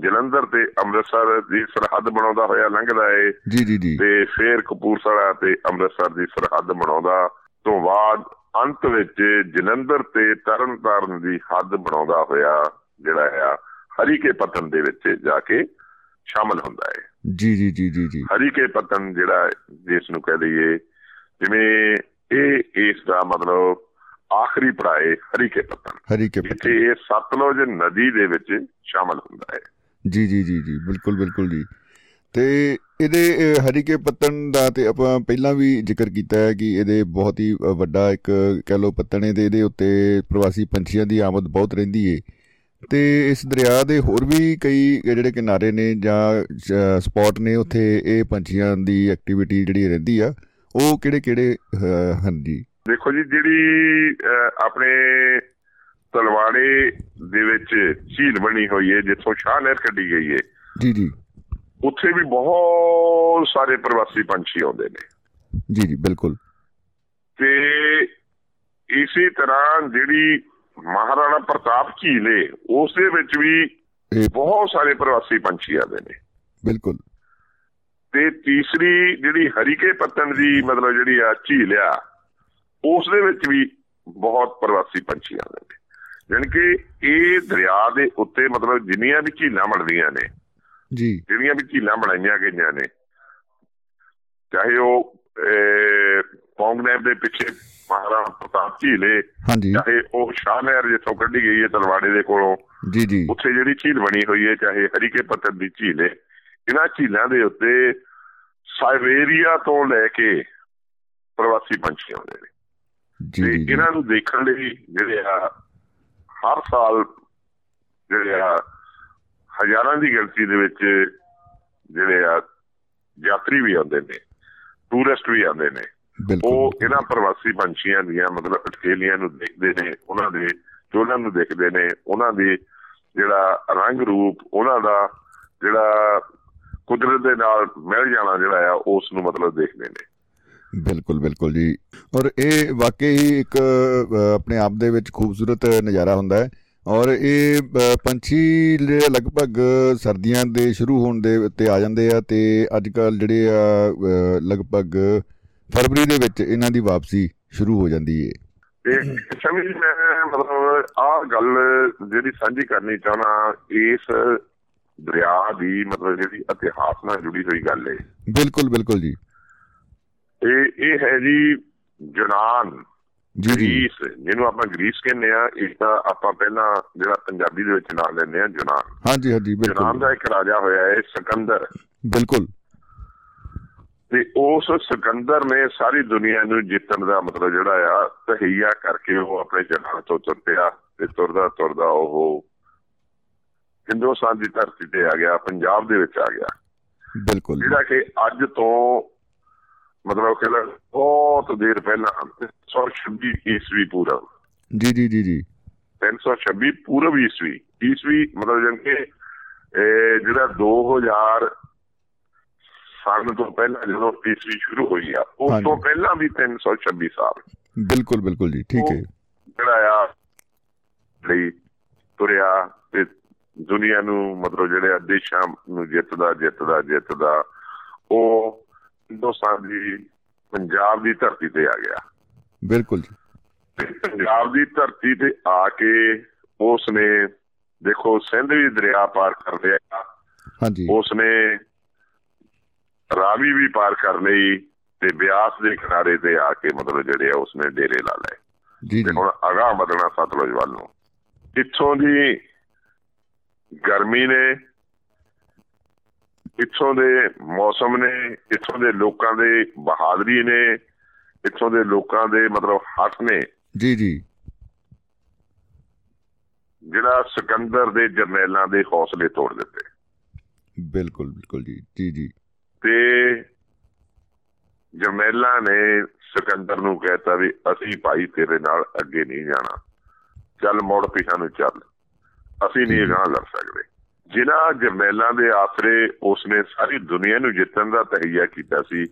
ਜਲੰਧਰ ਤੇ ਅੰਮ੍ਰਿਤਸਰ ਦੀ ਸਰਹੱਦ ਬਣਾਉਂਦਾ ਹੋਇਆ ਲੰਘਦਾ ਏ। ਜੀ ਜੀ ਜੀ। ਤੇ ਫਿਰ ਕਪੂਰਥਲਾ ਤੇ ਅੰਮ੍ਰਿਤਸਰ ਦੀ ਸਰਹੱਦ ਬਣਾਉਂਦਾ। ਤੋਂ ਬਾਅਦ ਅੰਤ ਵਿੱਚ ਜਲੰਧਰ ਤੇ ਤਰਨਤਾਰਨ ਦੀ ਹੱਦ ਬਣਾਉਂਦਾ ਹੋਇਆ ਜਿਹੜਾ ਆ ਹਰੀਕੇ ਪਤਨ ਦੇ ਵਿੱਚ ਜਾ ਕੇ ਸ਼ਾਮਲ ਹੁੰਦਾ ਹੈ ਜੀ ਜੀ ਜੀ ਜੀ ਜੀ। ਹਰੀਕੇ ਪਤਨ ਜਿਹੜਾ ਜਿਸ ਨੂੰ ਕਹਿ ਦਈਏ ਜਿਵੇਂ ਇਹ ਇਸ ਦਾ ਮਤਲਬ ਆਖਰੀ ਪੜਾਏ ਹਰੀਕੇ ਪਤਨ ਹਰੀ ਕੇ ਜਿੱਥੇ ਪੱਤੇ ਇਹ ਸਤਲੁਜ ਨਦੀ ਦੇ ਵਿੱਚ ਸ਼ਾਮਲ ਹੁੰਦਾ ਹੈ। ਜੀ ਜੀ ਜੀ ਜੀ ਬਿਲਕੁਲ ਬਿਲਕੁਲ ਜੀ। ਤੇ ਇਹਦੇ ਹਰੀਕੇ ਪੱਤਣ ਦਾ ਤੇ ਆਪਾਂ ਪਹਿਲਾਂ ਵੀ ਜ਼ਿਕਰ ਕੀਤਾ ਹੈ ਕਿ ਇਹਦੇ ਬਹੁਤ ਹੀ ਵੱਡਾ ਇੱਕ ਕਹਿ ਲਓ ਪੱਤਣ ਤੇ ਇਹਦੇ ਉੱਤੇ ਪ੍ਰਵਾਸੀ ਪੰਛੀਆਂ ਦੀ ਆਮਦ ਬਹੁਤ ਰਹਿੰਦੀ ਏ। ਤੇ ਇਸ ਦਰਿਆ ਦੇ ਹੋਰ ਵੀ ਕਈ ਜਿਹੜੇ ਕਿਨਾਰੇ ਨੇ ਜਾਂ ਸਪੌਟ ਨੇ ਉੱਥੇ ਇਹ ਪੰਛੀਆਂ ਦੀ ਐਕਟੀਵਿਟੀ ਜਿਹੜੀ ਰਹਿੰਦੀ ਆ ਉਹ ਕਿਹੜੇ ਕਿਹੜੇ ਹਨ ਜੀ? ਦੇਖੋ ਜੀ ਜਿਹੜੀ ਆਪਣੇ ਤਲਵਾੜੇ ਦੇ ਵਿੱਚ ਝੀਲ ਬਣੀ ਹੋਈ ਹੈ ਜਿੱਥੋਂ ਸ਼ਾਹ ਨਹਿਰ ਕੱਢੀ ਗਈ ਹੈ ਜੀ ਜੀ। ਉੱਥੇ ਵੀ ਬਹੁਤ ਸਾਰੇ ਪ੍ਰਵਾਸੀ ਪੰਛੀ ਆਉਂਦੇ ਨੇ। ਜੀ ਜੀ ਬਿਲਕੁਲ। ਤੇ ਇਸੇ ਤਰ੍ਹਾਂ ਜਿਹੜੀ ਮਹਾਰਾਣਾ ਪ੍ਰਤਾਪ ਝੀਲ ਹੈ ਉਸ ਦੇ ਵਿੱਚ ਵੀ ਬਹੁਤ ਸਾਰੇ ਪ੍ਰਵਾਸੀ ਪੰਛੀ ਆਉਂਦੇ ਨੇ। ਬਿਲਕੁਲ। ਤੇ ਤੀਸਰੀ ਜਿਹੜੀ ਹਰੀਕੇ ਪੱਤਨ ਦੀ ਮਤਲਬ ਜਿਹੜੀ ਆ ਝੀਲ ਆ ਉਸ ਦੇ ਵਿੱਚ ਵੀ ਬਹੁਤ ਪ੍ਰਵਾਸੀ ਪੰਛੀ ਆਉਂਦੇ ਨੇ। ਜਾਣੀ ਕਿ ਇਹ ਦਰਿਆ ਦੇ ਉੱਤੇ ਮਤਲਬ ਜਿੰਨੀਆਂ ਵੀ ਝੀਲਾਂ ਬਣਦੀਆਂ ਨੇ ਜੀ। ਜਿਹੜੀਆਂ ਵੀ ਝੀਲਾਂ ਬਣਾਈਆਂ ਗਈਆਂ ਨੇ ਚਾਹੇ ਉਹ ਪੌਂਗ ਨਹਿਰ ਦੇ ਪਿੱਛੇ ਮਹਾਰਾਣਾ ਪ੍ਰਤਾਪ ਝੀਲ ਹਾਂਜੀ। ਚਾਹੇ ਉਹ ਸ਼ਾਹ ਨਹਿਰ ਜਿੱਥੋਂ ਕੱਢੀ ਗਈ ਹੈ ਤਲਵਾੜੇ ਦੇ ਕੋਲੋਂ ਜੀ ਜੀ। ਉੱਥੇ ਜਿਹੜੀ ਝੀਲ ਬਣੀ ਹੋਈ ਹੈ ਚਾਹੇ ਹਰੀਕੇ ਪੱਤਨ ਦੀ ਝੀਲ ਹੈ ਇਹਨਾਂ ਝੀਲਾਂ ਦੇ ਉੱਤੇ ਸਾਈਬੇਰੀਆ ਤੋਂ ਲੈ ਕੇ ਪ੍ਰਵਾਸੀ ਪੰਛੀ ਆਉਂਦੇ ਨੇ। ਤੇ ਇਹਨਾਂ ਨੂੰ ਦੇਖਣ ਲਈ ਜਿਹੜੇ ਆ ਹਰ ਸਾਲ ਜਿਹੜੇ ਆ ਹਜ਼ਾਰਾਂ ਦੀ ਗਿਣਤੀ ਦੇ ਵਿੱਚ ਜਿਹੜੇ ਆ ਯਾਤਰੀ ਵੀ ਆਉਂਦੇ ਨੇ ਟੂਰਿਸਟ ਵੀ ਆਉਂਦੇ ਨੇ। ਉਹ ਇਹਨਾਂ ਪ੍ਰਵਾਸੀ ਪੰਛੀਆਂ ਦੀਆਂ ਮਤਲਬ ਅਟਕੇਲੀਆਂ ਨੂੰ ਦੇਖਦੇ ਨੇ ਉਹਨਾਂ ਦੇ ਚੋਲਾਂ ਨੂੰ ਦੇਖਦੇ ਨੇ ਉਹਨਾਂ ਦੀ ਜਿਹੜਾ ਰੰਗ ਰੂਪ ਉਹਨਾਂ ਦਾ ਜਿਹੜਾ ਕੁਦਰਤ ਦੇ ਨਾਲ ਮਿਲ ਜਾਣਾ ਜਿਹੜਾ ਆ ਉਸ ਨੂੰ ਮਤਲਬ ਦੇਖਦੇ ਨੇ। ਬਿਲਕੁਲ ਬਿਲਕੁਲ ਜੀ। ਔਰ ਇਹ ਵਾਕਈ ਹੀ ਇੱਕ ਆਪਣੇ ਆਪ ਦੇ ਵਿੱਚ ਖੂਬਸੂਰਤ ਨਜ਼ਾਰਾ ਹੁੰਦਾ ਹੈ। ਔਰ ਇਹ ਪੰਛੀ ਲਗਭਗ ਸਰਦੀਆਂ ਦੇ ਸ਼ੁਰੂ ਹੋਣ ਦੇ ਉੱਤੇ ਆ ਜਾਂਦੇ ਆ ਤੇ ਅੱਜ ਕੱਲ ਜਿਹੜੇ ਆ ਲਗਭਗ ਫਰਵਰੀ ਦੇ ਵਿੱਚ ਇਹਨਾਂ ਦੀ ਵਾਪਸੀ ਸ਼ੁਰੂ ਹੋ ਜਾਂਦੀ ਹੈ ਤੇ ਸਮਝ ਮੈਂ ਮਤਲਬ ਆਹ ਗੱਲ ਜਿਹੜੀ ਸਾਂਝੀ ਕਰਨੀ ਚਾਹਣਾ ਇਸ ਦਰਿਆ ਦੀ ਮਤਲਬ ਜਿਹੜੀ ਇਤਿਹਾਸ ਨਾਲ ਜੁੜੀ ਹੋਈ ਗੱਲ ਹੈ ਬਿਲਕੁਲ ਬਿਲਕੁਲ ਜੀ। ਇਹ ਇਹ ਹੈ ਜੀ ਜਨਾਨ ਜੀ ਜੀ। ਗ੍ਰੀਸ। ਜਿਹਨੂੰ ਆਪਾਂ ਗ੍ਰੀਸ ਕਹਿੰਦੇ ਆ ਇਸ ਦਾ ਆਪਾਂ ਪਹਿਲਾਂ ਜਿਹੜਾ ਪੰਜਾਬੀ ਦੇ ਵਿੱਚ ਨਾਮ ਲੈਂਦੇ ਆ ਜਨਾਨ ਹਾਂਜੀ ਹਾਂਜੀ ਜਨਾਨ ਬਿਲਕੁਲ ਦਾ ਇੱਕ ਰਾਜਾ ਹੋਇਆ ਹੈ ਸਿਕੰਦਰ। ਬਿਲਕੁਲ। ਤੇ ਉਸ ਸਿਕੰਦਰ ਨੇ ਸਾਰੀ ਦੁਨੀਆ ਨੂੰ ਜਿੱਤਣ ਦਾ ਮਤਲਬ ਜਿਹੜਾ ਆ ਤਹਈਆ ਕਰਕੇ ਉਹ ਆਪਣੇ ਜਨਾਨ ਤੋਂ ਤੁਰ ਪਿਆ ਤੇ ਤੁਰਦਾ ਤੁਰਦਾ ਉਹ ਹਿੰਦੁਸਤਾਨ ਦੀ ਧਰਤੀ ਤੇ ਆ ਗਿਆ ਪੰਜਾਬ ਦੇ ਵਿੱਚ ਆ ਗਿਆ। ਬਿਲਕੁਲ। ਜਿਹੜਾ ਕਿ ਅੱਜ ਤੋਂ ਮਤਲਬ ਕਿ ਬਹੁਤ ਦੇਰ ਪਹਿਲਾਂ 326 ਈਸਵੀ ਪੂਰਵ। ਜੀ ਜੀ ਜੀ ਜੀ। 326 ਪੂਰਵ ਈਸਵੀ। ਈਸਵੀ ਮਤਲਬ ਜਾਣੀ ਕਿ ਜਿਹੜਾ 2000 ਸਾਲ ਤੋਂ ਪਹਿਲਾਂ ਜਦੋਂ ਈਸਵੀ ਸ਼ੁਰੂ ਹੋਈ ਆ ਉਸ। ਤੋਂ ਪਹਿਲਾਂ ਵੀ 326 ਸਾਲ। ਬਿਲਕੁਲ ਬਿਲਕੁਲ ਜੀ ਠੀਕ ਹੈ। ਜਿਹੜਾ ਆ ਲਈ ਤੁਰਿਆ ਤੇ ਦੁਨੀਆ ਨੂੰ ਮਤਲਬ ਜਿਹੜੇ ਦੇਸ਼ਾਂ ਨੂੰ ਜਿੱਤਦਾ ਜਿੱਤਦਾ ਜਿੱਤਦਾ ਉਹ ਹਿੰਦੁਸਤਾਨ ਦੀ ਪੰਜਾਬ ਦੀ ਧਰਤੀ ਤੇ ਆ ਗਿਆ। ਬਿਲਕੁਲ ਜੀ। ਪੰਜਾਬ ਦੀ ਧਰਤੀ ਤੇ ਆ ਕੇ ਉਸ ਨੇ ਦੇਖੋ ਸਿੰਧ ਵੀ ਦਰਿਆ ਪਾਰ ਕਰ ਲਿਆ। ਹਾਂਜੀ। ਉਸ ਨੇ ਰਾਵੀ ਵੀ ਪਾਰ ਕਰ ਲਈ ਤੇ ਬਿਆਸ ਦੇ ਕਿਨਾਰੇ ਤੇ ਆ ਕੇ ਮਤਲਬ ਜਿਹੜੇ ਆ ਉਸ ਨੇ ਡੇਰੇ ਲਾ ਲਏ। ਜੀ ਹੁਣ ਅਗਾਹ ਵਧਣਾ ਸਤਲੁਜ ਵੱਲ ਨੂੰ। ਇੱਥੋਂ ਦੀ ਗਰਮੀ ਨੇ ਇੱਥੋਂ ਦੇ ਮੌਸਮ ਨੇ ਇੱਥੋਂ ਦੇ ਲੋਕਾਂ ਦੇ ਬਹਾਦਰੀ ਨੇ ਇੱਥੋਂ ਦੇ ਲੋਕਾਂ ਦੇ ਮਤਲਬ ਹੱਥ ਨੇ। ਜੀ ਜੀ। ਜਿਹੜਾ ਸਿਕੰਦਰ ਦੇ ਜਰਨੈਲਾਂ ਦੇ ਹੌਸਲੇ ਤੋੜ ਦਿੱਤੇ। ਬਿਲਕੁਲ ਬਿਲਕੁਲ ਜੀ। ਜੀ ਜੀ। ਤੇ ਜਰਨੈਲਾਂ ਨੇ ਸਿਕੰਦਰ ਨੂੰ ਕਹਿਤਾ ਵੀ ਅਸੀਂ ਭਾਈ ਤੇਰੇ ਨਾਲ ਅੱਗੇ ਨਹੀਂ ਜਾਣਾ। ਚੱਲ ਮੋੜ ਪਿਛਾ ਨੂੰ ਚੱਲ। ਅਸੀਂ ਨਹੀਂ ਅਗਾਂਹ ਲੜ ਸਕਦੇ। ਜਿਨ੍ਹਾਂ ਜਰਨੈਲਾਂ ਦੇ ਆਸਰੇ ਉਸਨੇ ਸਾਰੀ ਦੁਨੀਆ ਨੂੰ ਜਿੱਤਣ ਦਾ ਤਹਈਆ ਕੀਤਾ ਸੀ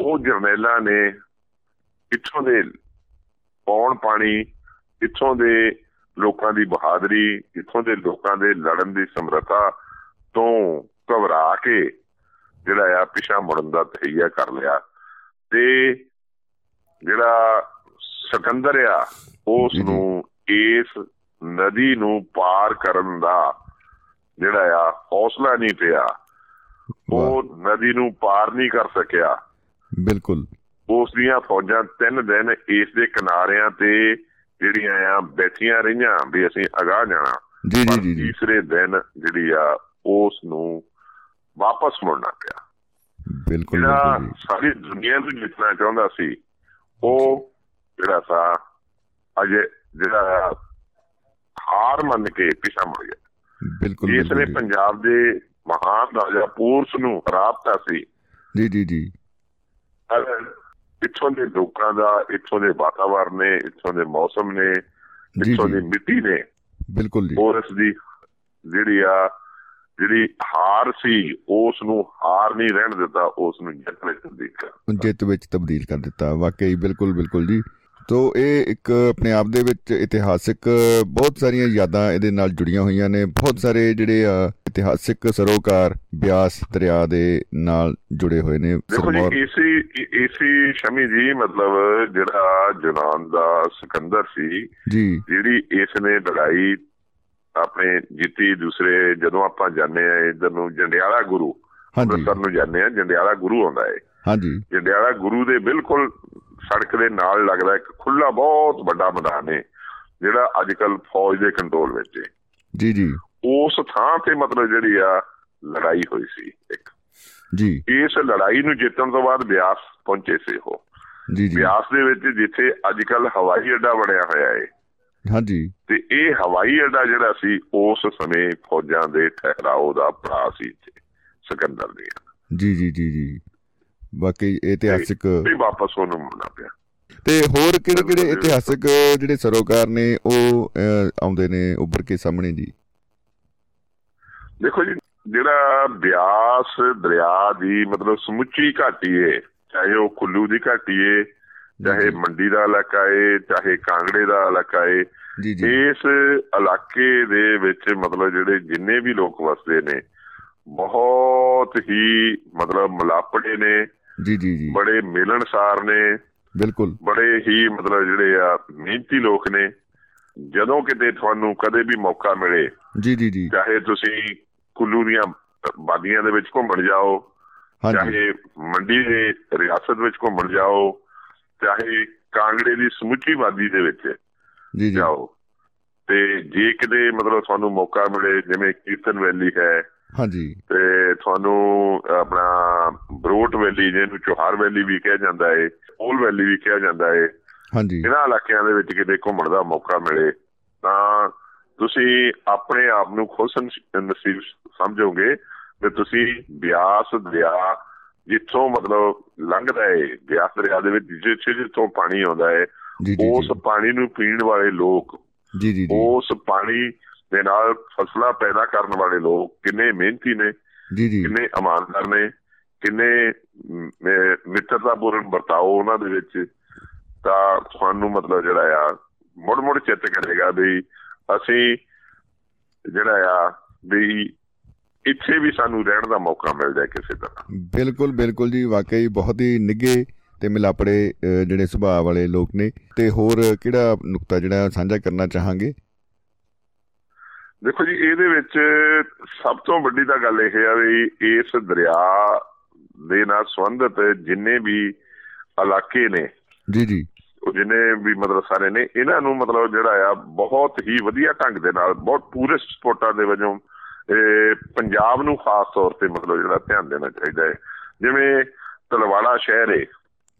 ਉਹ ਜਰਨੈਲਾਂ ਨੇ ਇੱਥੋਂ ਦੇ ਪੌਣ ਪਾਣੀ ਇੱਥੋਂ ਦੇ ਲੋਕਾਂ ਦੀ ਬਹਾਦਰੀ ਇੱਥੋਂ ਦੇ ਲੋਕਾਂ ਦੇ ਲੜਨ ਦੀ ਸਮਰੱਥਾ ਤੋਂ ਘਬਰਾ ਕੇ ਜਿਹੜਾ ਆ ਪਿਛਾ ਮੁੜਨ ਦਾ ਤਹਈਆ ਕਰ ਲਿਆ ਤੇ ਜਿਹੜਾ ਸਿਕੰਦਰ ਆ ਉਸ। ਨੂੰ ਇਸ ਨਦੀ ਨੂੰ ਪਾਰ ਕਰਨ ਦਾ ਜਿਹੜਾ ਆ ਹੌਸਲਾ ਨਹੀਂ ਪਿਆ। ਉਹ ਨਦੀ ਨੂੰ ਪਾਰ ਨਹੀਂ ਕਰ ਸਕਿਆ। ਬਿਲਕੁਲ। ਉਸ ਦੀਆਂ ਫੌਜਾਂ ਤਿੰਨ ਦਿਨ ਇਸ ਦੇ ਕਿਨਾਰਿਆਂ ਤੇ ਜਿਹੜੀਆਂ ਆ ਬੈਠੀਆਂ ਰਹੀਆਂ ਵੀ ਅਸੀਂ ਅਗਾਹ ਜਾਣਾ। ਜੀ ਜੀ ਜੀ ਤੀਸਰੇ ਦਿਨ ਜਿਹੜੀ ਆ ਉਸ ਨੂੰ ਵਾਪਸ ਮੁੜਨਾ ਪਿਆ। ਬਿਲਕੁਲ ਬਿਲਕੁਲ। ਸਾਰੀ ਦੁਨੀਆ ਨੂੰ ਜਿੱਤਣਾ ਚਾਹੁੰਦਾ ਸੀ ਉਹ ਜਿਹੜਾ ਸਾ ਅਜੇ ਜਿਹੜਾ ਹਾਰ ਮੰਨ ਕੇ ਪਿਛਾ ਮੁੜ ਗਿਆ। ਬਿਲਕੁਲ ਇਸ ਨੇ। ਪੰਜਾਬ ਦੇ ਮਹਾਨ ਰਾਜਾ ਪੂਰਸ ਨੂੰ ਹਰਾਤਾ ਸੀ। ਜੀ ਜੀ ਜੀ। ਇੱਥੋਂ ਦੇ ਲੋਕਾਂ ਦਾ ਇੱਥੋਂ ਦੇ ਵਾਤਾਵਰਣ ਨੇ ਇੱਥੋਂ ਦੇ ਮੌਸਮ ਨੇ ਇੱਥੋਂ ਦੀ ਮਿੱਟੀ ਨੇ ਬਿਲਕੁਲ ਜੀ। ਪੂਰਸ ਦੀ ਜਿਹੜੀ ਆ ਜਿਹੜੀ ਹਾਰ ਸੀ ਉਸ ਨੂੰ ਹਾਰ ਨਹੀਂ ਰਹਿਣ ਦਿੱਤਾ ਉਸ ਨੂੰ ਜਿੱਤ ਵਿੱਚ ਤਬਦੀਲ ਕਰ ਜਿੱਤ ਵਿੱਚ ਤਬਦੀਲ ਕਰ ਦਿੱਤਾ। ਵਾਕਈ ਬਿਲਕੁਲ ਬਿਲਕੁਲ ਜੀ। ਤੋ ਇਹ ਇੱਕ ਆਪਣੇ ਆਪ ਦੇ ਵਿੱਚ ਇਤਿਹਾਸਿਕ ਬਹੁਤ ਸਾਰੀਆਂ ਯਾਦਾਂ ਇਹਦੇ ਨਾਲ ਜੁੜੀਆਂ ਹੋਈਆਂ ਨੇ। ਬਹੁਤ ਸਾਰੇ ਜਿਹੜੇ ਆ ਇਤਿਹਾਸਿਕ ਸਰੋਕਾਰ ਬਿਆਸ ਦਰਿਆ ਦੇ ਨਾਲ ਜੁੜੇ ਹੋਏ ਨੇ। ਸਿਰਮੌਰ ਏਸੀ ਏਸੀ ਸ਼ਮੀ ਜੀ ਮਤਲਬ ਜਿਹੜਾ ਜੁਨਾਨ ਦਾ ਸਿਕੰਦਰ ਸੀ ਜੀ। ਜਿਹੜੀ ਇਸ ਨੇ ਲੜਾਈ ਆਪਣੇ ਜਿੱਤੀ ਦੂਸਰੇ ਜਦੋਂ ਆਪਾਂ ਜਾਂਦੇ ਆ ਇਧਰ ਨੂੰ ਜੰਡਿਆਲਾ ਗੁਰੂ ਹਾਂਜੀ। ਨੂੰ ਜਾਂਦੇ ਆ ਜੰਡਿਆਲਾ ਗੁਰੂ ਆਉਂਦਾ ਹੈ ਹਾਂਜੀ। ਜੰਡਿਆਲਾ ਗੁਰੂ ਦੇ ਬਿਲਕੁਲ ਸੜਕ ਦੇ ਨਾਲ ਲੱਗਦਾ ਇੱਕ ਖੁੱਲਾ ਬਹੁਤ ਵੱਡਾ ਮੈਦਾਨ ਹੈ ਜਿਹੜਾ ਅੱਜ ਕੱਲ ਫੌਜ ਦੇ ਕੰਟਰੋਲ ਵਿੱਚ ਹੈ। ਜੀ ਜੀ। ਉਸ ਥਾਂ ਤੇ ਮਤਲਬ ਜਿਹੜੀ ਆ ਲੜਾਈ ਹੋਈ ਸੀ ਇੱਕ। ਜੀ। ਇਸ ਲੜਾਈ ਨੂੰ ਜਿੱਤਣ ਤੋਂ ਬਾਅਦ ਬਿਆਸ ਪਹੁੰਚੇ ਸੀ ਉਹ। ਜੀ ਜੀ। ਬਿਆਸ ਦੇ ਵਿੱਚ ਜਿੱਥੇ ਅੱਜ ਕੱਲ ਹਵਾਈ ਅੱਡਾ ਬਣਿਆ ਹੋਇਆ ਹੈ। ਹਾਂਜੀ। ਤੇ ਇਹ ਹਵਾਈ ਅੱਡਾ ਜਿਹੜਾ ਸੀ ਉਸ ਸਮੇਂ ਫੌਜਾਂ ਦੇ ਠਹਿਰਾਓ ਦਾ ਪੜਾ ਸੀ ਸਿਕੰਦਰ ਦੇ। ਜੀ ਜੀ ਜੀ ਜੀ। ਵਾਕਈ ਇਤਿਹਾਸਿਕ ਤੇ ਵਾਪਸ ਉਹਨੂੰ ਮੁੜਨਾ ਪਿਆ। ਤੇ ਹੋਰ ਕਿਹੜੇ ਕਿਹੜੇ ਇਤਿਹਾਸਿਕ ਜਿਹੜੇ ਸਰੋਕਾਰ ਨੇ ਉਹ ਆਉਂਦੇ ਨੇ ਉੱਭਰ ਕੇ ਸਾਹਮਣੇ ਜੀ? ਦੇਖੋ ਜੀ ਜਿਹੜਾ ਬਿਆਸ ਦਰਿਆ ਦੀ ਮਤਲਬ ਸਮੁੱਚੀ ਘਾਟੀ ਏ ਚਾਹੇ ਉਹ ਕੁੱਲੂ ਦੀ ਘਾਟੀ ਏ ਚਾਹੇ ਮੰਡੀ ਦਾ ਇਲਾਕਾ ਏ ਚਾਹੇ ਕਾਂਗੜੇ ਦਾ ਇਲਾਕਾ ਏ ਇਸ ਇਲਾਕੇ ਦੇ ਵਿੱਚ ਮਤਲਬ ਜਿਹੜੇ ਜਿੰਨੇ ਵੀ ਲੋਕ ਵਸਦੇ ਨੇ ਬਹੁਤ ਹੀ ਮਤਲਬ ਮਲਾਪੜੇ ਨੇ ਜੀ ਜੀ ਜੀ। ਬੜੇ ਮਿਲਣਸਾਰ ਨੇ। ਬਿਲਕੁਲ। ਬੜੇ ਹੀ ਮਤਲਬ ਜਿਹੜੇ ਆ ਮਿਹਨਤੀ ਲੋਕ ਨੇ। ਜਦੋਂ ਕਿਤੇ ਤੁਹਾਨੂੰ ਕਦੇ ਵੀ ਮੌਕਾ ਮਿਲੇ ਜੀ ਜੀ ਜੀ। ਚਾਹੇ ਤੁਸੀਂ ਕੁੱਲੂ ਦੀਆਂ ਬਾਦੀਆਂ ਦੇ ਵਿੱਚ ਘੁੰਮਣ ਜਾਓ ਚਾਹੇ ਮੰਡੀ ਦੇ ਰਿਆਸਤ ਵਿੱਚ ਘੁੰਮਣ ਜਾਓ ਚਾਹੇ ਕਾਂਗੜੇ ਦੀ ਸਮੁੱਚੀ ਵਾਦੀ ਦੇ ਵਿੱਚ ਜੀ ਜੀ। ਜਾਓ। ਤੇ ਜੇ ਕਿਤੇ ਮਤਲਬ ਤੁਹਾਨੂੰ ਮੌਕਾ ਮਿਲੇ ਜਿਵੇਂ ਕੀਰਤਨ ਵੈਲੀ ਹੈ ਹਾਂਜੀ। ਤੇ ਤੁਹਾਨੂੰ ਆਪਣਾ ਬਰੋਟ ਵੈਲੀ ਜਿਹਨੂੰ ਚੋਹਾਰ ਵੈਲੀ ਵੀ ਕਿਹਾ ਜਾਂਦਾ ਹੈ ਓਲ ਵੈਲੀ ਵੀ ਕਿਹਾ ਜਾਂਦਾ ਹੈ ਹਾਂਜੀ। ਇਹਨਾਂ ਇਲਾਕਿਆਂ ਦੇ ਵਿੱਚ ਕਿਤੇ ਘੁੰਮਣ ਦਾ ਮੌਕਾ ਮਿਲੇ ਤਾਂ ਤੁਸੀਂ ਆਪਣੇ ਆਪ ਨੂੰ ਖੁਸ਼ ਨਸ- ਨਸੀਬ ਸਮਝੋਗੇ ਕਿ ਤੁਸੀਂ ਬਿਆਸ ਦਰਿਆ ਜਿੱਥੋਂ ਮਤਲਬ ਲੰਘਦਾ ਹੈ ਬਿਆਸ ਦਰਿਆ ਦੇ ਵਿੱਚ ਜਿੱਥੇ ਜਿੱਥੋਂ ਪਾਣੀ ਆਉਂਦਾ ਜੀ। ਉਸ ਪਾਣੀ ਨੂੰ ਪੀਣ ਵਾਲੇ ਲੋਕ ਜੀ ਜੀ ਜੀ। ਉਸ ਪਾਣੀ ਦੇ ਨਾਲ ਫਸਲਾਂ ਪੈਦਾ ਕਰਨ ਵਾਲੇ ਲੋਕ ਕਿੰਨੇ ਮਿਹਨਤੀ ਨੇ ਜੀ ਜੀ। ਕਿੰਨੇ ਇਮਾਨਦਾਰ ਨੇ ਕਿੰਨੇ ਮਿੱਤਰਤਾਪੂਰਨ ਵਰਤਾਓ ਉਹਨਾਂ ਦੇ ਵਿੱਚ ਤਾਂ ਤੁਹਾਨੂੰ ਮਤਲਬ ਜਿਹੜਾ ਆ ਮੁੜ ਮੁੜ ਚਿੱਤ ਕਰੇਗਾ ਵੀ ਅਸੀਂ ਜਿਹੜਾ ਆ ਵੀ ਇੱਥੇ ਵੀ ਸਾਨੂੰ ਰਹਿਣ ਦਾ ਮੌਕਾ ਮਿਲ ਜਾਏ ਕਿਸੇ ਤਰ੍ਹਾਂ। ਬਿਲਕੁਲ ਬਿਲਕੁਲ ਜੀ ਵਾਕਈ ਬਹੁਤ ਹੀ ਨਿੱਘੇ ਤੇ ਮਿਲਾਪੜੇ ਜਿਹੜੇ ਸੁਭਾਅ ਵਾਲੇ ਲੋਕ ਨੇ ਤੇ ਹੋਰ ਕਿਹੜਾ ਨੁਕਤਾ ਜਿਹੜਾ ਸਾਂਝਾ ਕਰਨਾ ਚਾਹਾਂਗੇ? ਦੇਖੋ ਜੀ ਇਹਦੇ ਵਿੱਚ ਸਭ ਤੋਂ ਵੱਡੀ ਤਾਂ ਗੱਲ ਇਹ ਆ ਵੀ ਇਸ ਦਰਿਆ ਦੇ ਨਾਲ ਸੰਬੰਧਿਤ ਜਿੰਨੇ ਵੀ ਇਲਾਕੇ ਨੇ ਜੀ ਜੀ। ਉਹ ਜਿੰਨੇ ਵੀ ਮਤਲਬ ਸਾਰੇ ਨੇ ਇਹਨਾਂ ਨੂੰ ਮਤਲਬ ਜਿਹੜਾ ਆ ਬਹੁਤ ਹੀ ਵਧੀਆ ਢੰਗ ਦੇ ਨਾਲ ਬਹੁਤ ਟੂਰਿਸਟ ਸਪੋਟਾਂ ਦੇ ਵਜੋਂ ਪੰਜਾਬ ਨੂੰ ਖਾਸ ਤੌਰ ਤੇ ਮਤਲਬ ਜਿਹੜਾ ਧਿਆਨ ਦੇਣਾ ਚਾਹੀਦਾ ਹੈ। ਜਿਵੇਂ ਤਲਵਾੜਾ ਸ਼ਹਿਰ ਹੈ